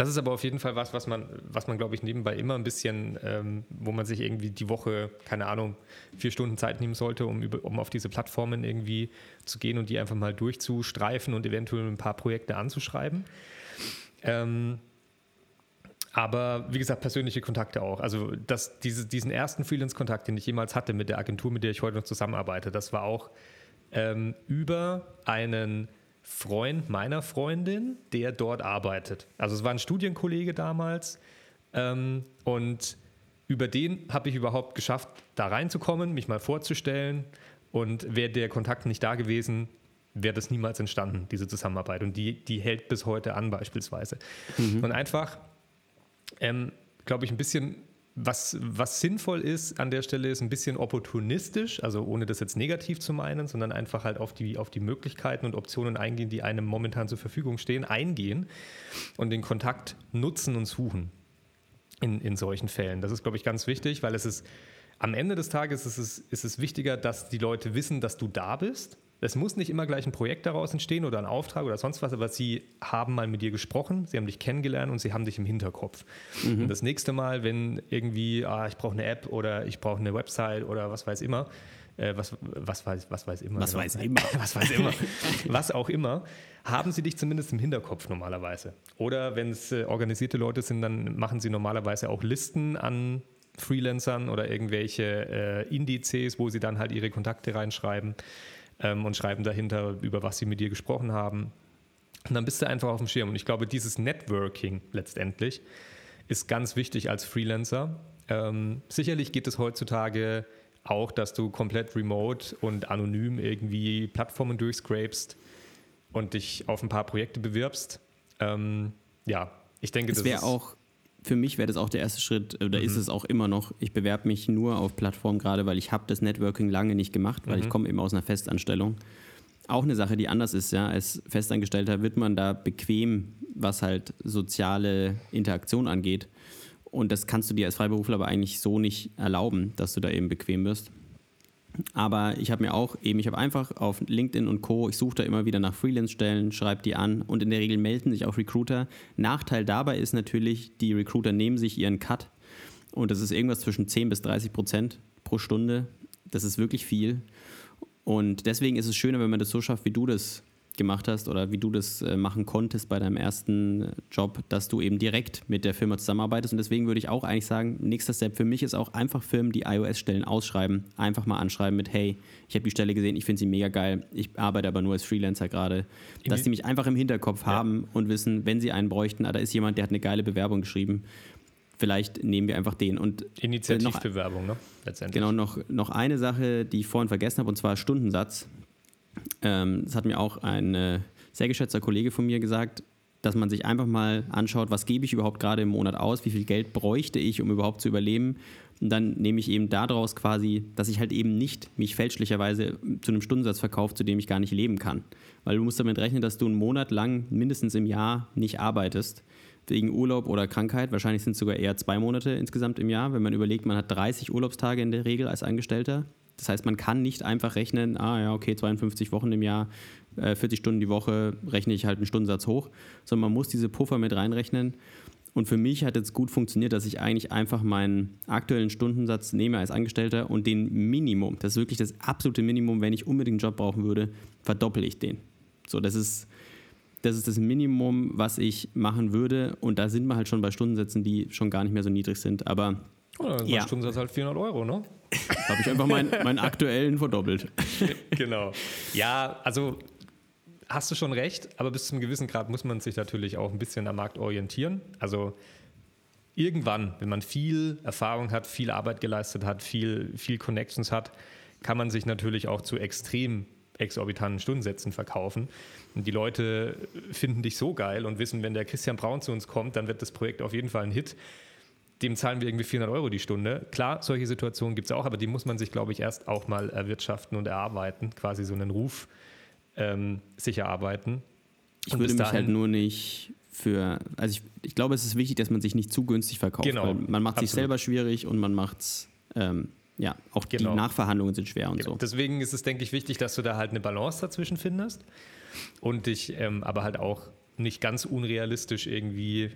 das ist aber auf jeden Fall was, was man, was man glaube ich, nebenbei immer ein bisschen, ähm, wo man sich irgendwie die Woche, keine Ahnung, vier Stunden Zeit nehmen sollte, um, um auf diese Plattformen irgendwie zu gehen und die einfach mal durchzustreifen und eventuell ein paar Projekte anzuschreiben. Ähm, aber wie gesagt, persönliche Kontakte auch. Also das, diese, diesen ersten Freelance-Kontakt, den ich jemals hatte mit der Agentur, mit der ich heute noch zusammenarbeite, das war auch ähm, über einen Freund meiner Freundin, der dort arbeitet. Also es war ein Studienkollege damals ähm, und über den habe ich überhaupt geschafft, da reinzukommen, mich mal vorzustellen und wäre der Kontakt nicht da gewesen, wäre das niemals entstanden, diese Zusammenarbeit. Und die, die hält bis heute an beispielsweise. Und einfach, ähm, glaube ich, ein bisschen, was, was sinnvoll ist an der Stelle, ist ein bisschen opportunistisch, also ohne das jetzt negativ zu meinen, sondern einfach halt auf die, auf die Möglichkeiten und Optionen eingehen, die einem momentan zur Verfügung stehen, eingehen und den Kontakt nutzen und suchen in, in solchen Fällen. Das ist, glaube ich, ganz wichtig, weil es ist am Ende des Tages ist es, ist es wichtiger, dass die Leute wissen, dass du da bist. Es muss nicht immer gleich ein Projekt daraus entstehen oder ein Auftrag oder sonst was, aber sie haben mal mit dir gesprochen, sie haben dich kennengelernt und sie haben dich im Hinterkopf. Und das nächste Mal, wenn irgendwie, ah, ich brauche eine App oder ich brauche eine Website oder was weiß immer, äh, was, was, weiß, was weiß immer. Was genau. weiß (laughs) immer. was weiß immer. was auch immer, haben sie dich zumindest im Hinterkopf normalerweise. Oder wenn es äh, organisierte Leute sind, dann machen sie normalerweise auch Listen an Freelancern oder irgendwelche äh, Indizes, wo sie dann halt ihre Kontakte reinschreiben ähm, und schreiben dahinter, über was sie mit dir gesprochen haben. Und dann bist du einfach auf dem Schirm. Und ich glaube, dieses Networking letztendlich ist ganz wichtig als Freelancer. Ähm, sicherlich geht es heutzutage auch, dass du komplett remote und anonym irgendwie Plattformen durchscrapest und dich auf ein paar Projekte bewirbst. Ähm, ja, ich denke, Das das wäre ist auch, für mich wäre das auch der erste Schritt, oder ist es auch immer noch, ich bewerbe mich nur auf Plattformen gerade, weil ich habe das Networking lange nicht gemacht, weil ich komme eben aus einer Festanstellung. Auch eine Sache, die anders ist, ja, als Festangestellter wird man da bequem, was halt soziale Interaktion angeht. Und das kannst du dir als Freiberufler aber eigentlich so nicht erlauben, dass du da eben bequem wirst. Aber ich habe mir auch eben, ich habe einfach auf LinkedIn und Co., ich suche da immer wieder nach Freelance-Stellen, schreibe die an und in der Regel melden sich auch Recruiter. Nachteil dabei ist natürlich, die Recruiter nehmen sich ihren Cut und das ist irgendwas zwischen 10 bis 30 Prozent pro Stunde. Das ist wirklich viel. Und deswegen ist es schöner, wenn man das so schafft, wie du das gemacht hast oder wie du das äh, machen konntest bei deinem ersten äh, Job, dass du eben direkt mit der Firma zusammenarbeitest. Und deswegen würde ich auch eigentlich sagen, nächster Step für mich ist auch einfach Firmen, die iOS-Stellen ausschreiben, einfach mal anschreiben mit, hey, ich habe die Stelle gesehen, ich finde sie mega geil, ich arbeite aber nur als Freelancer gerade. Dass die mich einfach im Hinterkopf haben und wissen, wenn sie einen bräuchten, ah, da ist jemand, der hat eine geile Bewerbung geschrieben, vielleicht nehmen wir einfach den. Und äh, noch, Initiativbewerbung, ne? Letztendlich. Genau, noch, noch eine Sache, die ich vorhin vergessen habe, und zwar Stundensatz. Ähm, das hat mir auch ein äh, sehr geschätzter Kollege von mir gesagt, dass man sich einfach mal anschaut, was gebe ich überhaupt gerade im Monat aus, wie viel Geld bräuchte ich, um überhaupt zu überleben. Und dann nehme ich eben daraus quasi, dass ich halt eben nicht mich fälschlicherweise zu einem Stundensatz verkaufe, zu dem ich gar nicht leben kann. Weil du musst damit rechnen, dass du einen Monat lang mindestens im Jahr nicht arbeitest. wegen Urlaub oder Krankheit. Wahrscheinlich sind es sogar eher zwei Monate insgesamt im Jahr, wenn man überlegt, man hat 30 Urlaubstage in der Regel als Angestellter. Das heißt, man kann nicht einfach rechnen, ah ja, okay, 52 Wochen im Jahr, äh, 40 Stunden die Woche, rechne ich halt einen Stundensatz hoch, sondern man muss diese Puffer mit reinrechnen. Und für mich hat es gut funktioniert, dass ich eigentlich einfach meinen aktuellen Stundensatz nehme als Angestellter und den Minimum, das ist wirklich das absolute Minimum, wenn ich unbedingt einen Job brauchen würde, verdoppel ich den. So, das ist, das ist das Minimum, was ich machen würde. Und da sind wir halt schon bei Stundensätzen, die schon gar nicht mehr so niedrig sind. Aber Oder dann Ja. Stundensatz halt 400 Euro, ne? habe ich einfach meinen, meinen aktuellen verdoppelt. (laughs) genau. Ja, also hast du schon recht, aber bis zu einem gewissen Grad muss man sich natürlich auch ein bisschen am Markt orientieren. Also irgendwann, wenn man viel Erfahrung hat, viel Arbeit geleistet hat, viel, viel Connections hat, kann man sich natürlich auch zu extrem exorbitanten Stundensätzen verkaufen. Und die Leute finden dich so geil und wissen, wenn der Christian Braun zu uns kommt, dann wird das Projekt auf jeden Fall ein Hit. Dem zahlen wir irgendwie 400 Euro die Stunde. Klar, solche Situationen gibt es auch, aber die muss man sich, glaube ich, erst auch mal erwirtschaften und erarbeiten, quasi so einen Ruf ähm, sich erarbeiten. Ich Und würde mich halt nur nicht für, also ich, ich glaube, es ist wichtig, dass man sich nicht zu günstig verkauft. Genau, man macht sich selber schwierig und man macht es, ähm, ja, auch Genau. die Nachverhandlungen sind schwer und Genau. so. Deswegen ist es, denke ich, wichtig, dass du da halt eine Balance dazwischen findest und dich ähm, aber halt auch nicht ganz unrealistisch irgendwie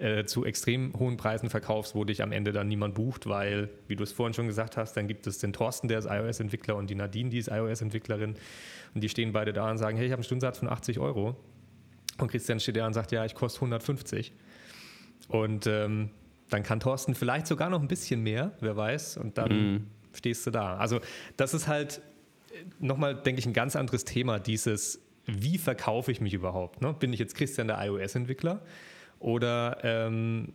äh, zu extrem hohen Preisen verkaufst, wo dich am Ende dann niemand bucht, weil, wie du es vorhin schon gesagt hast, dann gibt es den Thorsten, der ist iOS-Entwickler und die Nadine, die ist iOS-Entwicklerin und die stehen beide da und sagen, hey, ich habe einen Stundensatz von 80 Euro und Christian steht da und sagt, ja, ich koste 150 und ähm, dann kann Thorsten vielleicht sogar noch ein bisschen mehr, wer weiß, und dann stehst du da. Also das ist halt nochmal, denke ich, ein ganz anderes Thema, dieses, wie verkaufe ich mich überhaupt? Ne? Bin ich jetzt Christian, der iOS-Entwickler? Oder ähm,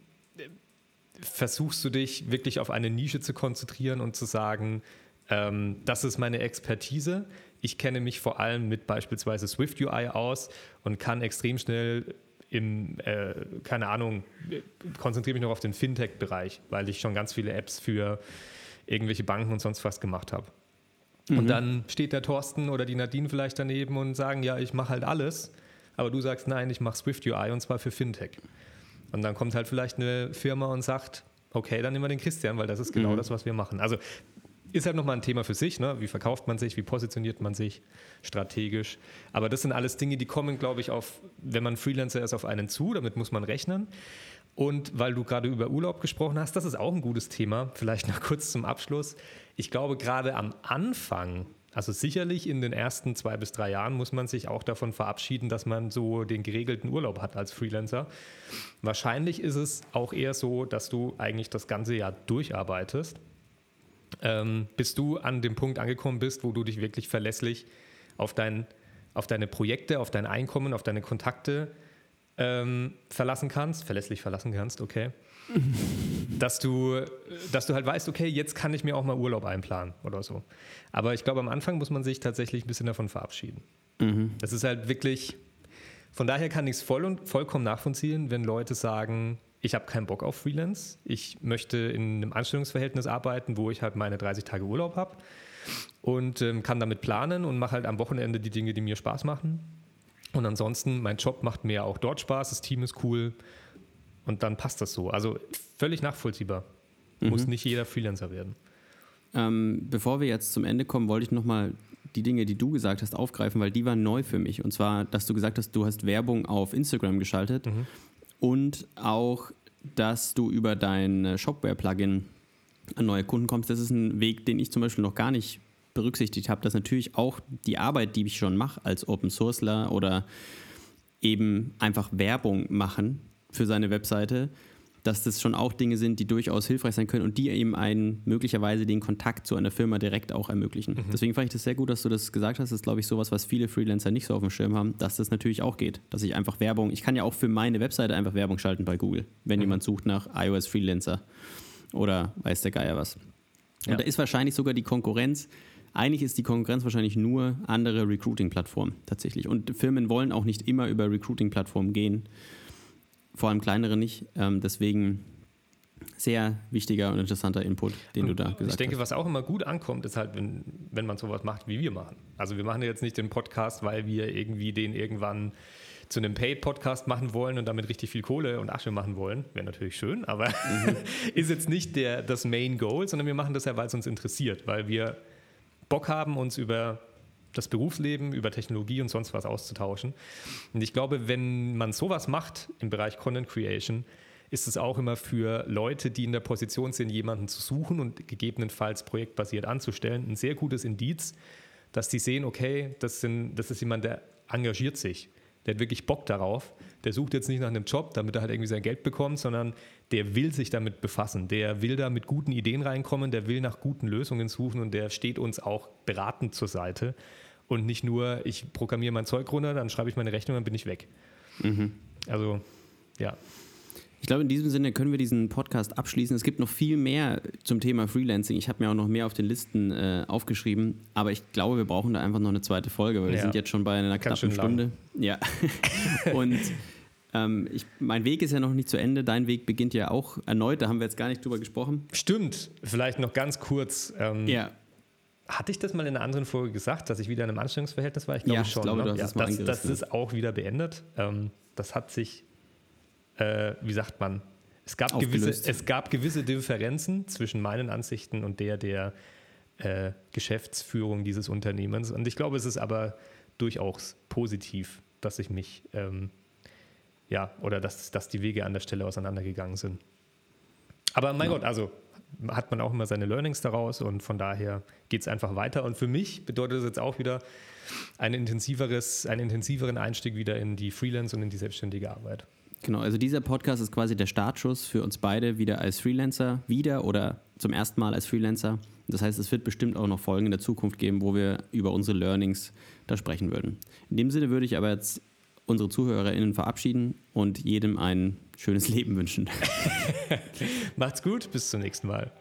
versuchst du dich wirklich auf eine Nische zu konzentrieren und zu sagen, ähm, das ist meine Expertise. Ich kenne mich vor allem mit beispielsweise Swift UI aus und kann extrem schnell im, äh, keine Ahnung, konzentriere mich noch auf den Fintech-Bereich, weil ich schon ganz viele Apps für irgendwelche Banken und sonst was gemacht habe. Und dann steht der Thorsten oder die Nadine vielleicht daneben und sagen, ja, ich mache halt alles, aber du sagst, nein, ich mache Swift UI und zwar für Fintech. Und dann kommt halt vielleicht eine Firma und sagt, okay, dann nehmen wir den Christian, weil das ist genau das, was wir machen. Also ist halt nochmal ein Thema für sich, ne? wie verkauft man sich, wie positioniert man sich strategisch. Aber das sind alles Dinge, die kommen, glaube ich, auf, wenn man Freelancer ist, auf einen zu, damit muss man rechnen. Und weil du gerade über Urlaub gesprochen hast, das ist auch ein gutes Thema, vielleicht noch kurz zum Abschluss. Ich glaube, gerade am Anfang, also sicherlich in den ersten zwei bis drei Jahren, muss man sich auch davon verabschieden, dass man so den geregelten Urlaub hat als Freelancer. Wahrscheinlich ist es auch eher so, dass du eigentlich das ganze Jahr durcharbeitest, ähm, bis du an dem Punkt angekommen bist, wo du dich wirklich verlässlich auf, dein, auf deine Projekte, auf dein Einkommen, auf deine Kontakte ähm, verlassen kannst, verlässlich verlassen kannst, okay. Dass du, dass du halt weißt, okay, jetzt kann ich mir auch mal Urlaub einplanen oder so. Aber ich glaube, am Anfang muss man sich tatsächlich ein bisschen davon verabschieden. Das ist halt wirklich, von daher kann ich es voll und vollkommen nachvollziehen, wenn Leute sagen, ich habe keinen Bock auf Freelance, ich möchte in einem Anstellungsverhältnis arbeiten, wo ich halt meine 30 Tage Urlaub habe und ähm, kann damit planen und mache halt am Wochenende die Dinge, die mir Spaß machen. Und ansonsten, mein Job macht mir auch dort Spaß, das Team ist cool und dann passt das so. Also völlig nachvollziehbar. Muss nicht jeder Freelancer werden. Ähm, bevor wir jetzt zum Ende kommen, wollte ich nochmal die Dinge, die du gesagt hast, aufgreifen, weil die waren neu für mich. Und zwar, dass du gesagt hast, du hast Werbung auf Instagram geschaltet und auch, dass du über dein Shopware-Plugin an neue Kunden kommst. Das ist ein Weg, den ich zum Beispiel noch gar nicht berücksichtigt habe, dass natürlich auch die Arbeit, die ich schon mache als Open Sourceler oder eben einfach Werbung machen für seine Webseite, dass das schon auch Dinge sind, die durchaus hilfreich sein können und die eben einen möglicherweise den Kontakt zu einer Firma direkt auch ermöglichen. Deswegen fand ich das sehr gut, dass du das gesagt hast. Das ist, glaube ich, sowas, was viele Freelancer nicht so auf dem Schirm haben, dass das natürlich auch geht. Dass ich einfach Werbung, ich kann ja auch für meine Webseite einfach Werbung schalten bei Google, wenn jemand sucht nach iOS Freelancer oder weiß der Geier was. Ja. Und da ist wahrscheinlich sogar die Konkurrenz, eigentlich ist die Konkurrenz wahrscheinlich nur andere Recruiting-Plattformen tatsächlich. Und Firmen wollen auch nicht immer über Recruiting-Plattformen gehen, vor allem kleinere nicht. Ähm, deswegen sehr wichtiger und interessanter Input, den du da gesagt ich denke, hast. was auch immer gut ankommt, ist halt, wenn, wenn man sowas macht, wie wir machen. Also wir machen jetzt nicht den Podcast, weil wir irgendwie den irgendwann zu einem Paid-Podcast machen wollen und damit richtig viel Kohle und Asche machen wollen. Wäre natürlich schön, aber mhm. (laughs) ist jetzt nicht der, das Main Goal, sondern wir machen das ja, weil es uns interessiert, weil wir Bock haben, uns über das Berufsleben, über Technologie und sonst was auszutauschen. Und ich glaube, wenn man sowas macht im Bereich Content Creation, ist es auch immer für Leute, die in der Position sind, jemanden zu suchen und gegebenenfalls projektbasiert anzustellen, ein sehr gutes Indiz, dass die sehen, okay, das, sind, das ist jemand, der engagiert sich, der hat wirklich Bock darauf, der sucht jetzt nicht nach einem Job, damit er halt irgendwie sein Geld bekommt, sondern der will sich damit befassen, der will da mit guten Ideen reinkommen, der will nach guten Lösungen suchen und der steht uns auch beratend zur Seite und nicht nur, ich programmiere mein Zeug runter, dann schreibe ich meine Rechnung, dann bin ich weg. Mhm. Also, ja. Ich glaube, in diesem Sinne können wir diesen Podcast abschließen. Es gibt noch viel mehr zum Thema Freelancing. Ich habe mir auch noch mehr auf den Listen äh, aufgeschrieben, aber ich glaube, wir brauchen da einfach noch eine zweite Folge, weil ja. wir sind jetzt schon bei einer knappen Stunde. Ja. (laughs) Und ähm, ich, mein Weg ist ja noch nicht zu Ende. Dein Weg beginnt ja auch erneut. Da haben wir jetzt gar nicht drüber gesprochen. Stimmt. Vielleicht noch ganz kurz. Ähm, ja. Hatte ich das mal in einer anderen Folge gesagt, dass ich wieder in einem Anstellungsverhältnis war? Ich glaube ja, schon. Ich glaube, ne? ja, das, das, ist auch wieder beendet. Ähm, das hat sich äh, wie sagt man, es gab, gewisse, es gab gewisse Differenzen zwischen meinen Ansichten und der der äh, Geschäftsführung dieses Unternehmens. Und ich glaube, es ist aber durchaus positiv, dass ich mich, ähm, ja, oder dass, dass die Wege an der Stelle auseinandergegangen sind. Aber mein ja. Gott, also hat man auch immer seine Learnings daraus und von daher geht es einfach weiter. Und für mich bedeutet es jetzt auch wieder ein intensiveres, einen intensiveren Einstieg wieder in die Freelance und in die selbstständige Arbeit. Genau, also dieser Podcast ist quasi der Startschuss für uns beide wieder als Freelancer, wieder oder zum ersten Mal als Freelancer. Das heißt, es wird bestimmt auch noch Folgen in der Zukunft geben, wo wir über unsere Learnings da sprechen würden. In dem Sinne würde ich aber jetzt unsere ZuhörerInnen verabschieden und jedem ein schönes Leben wünschen. (laughs) Macht's gut, bis zum nächsten Mal.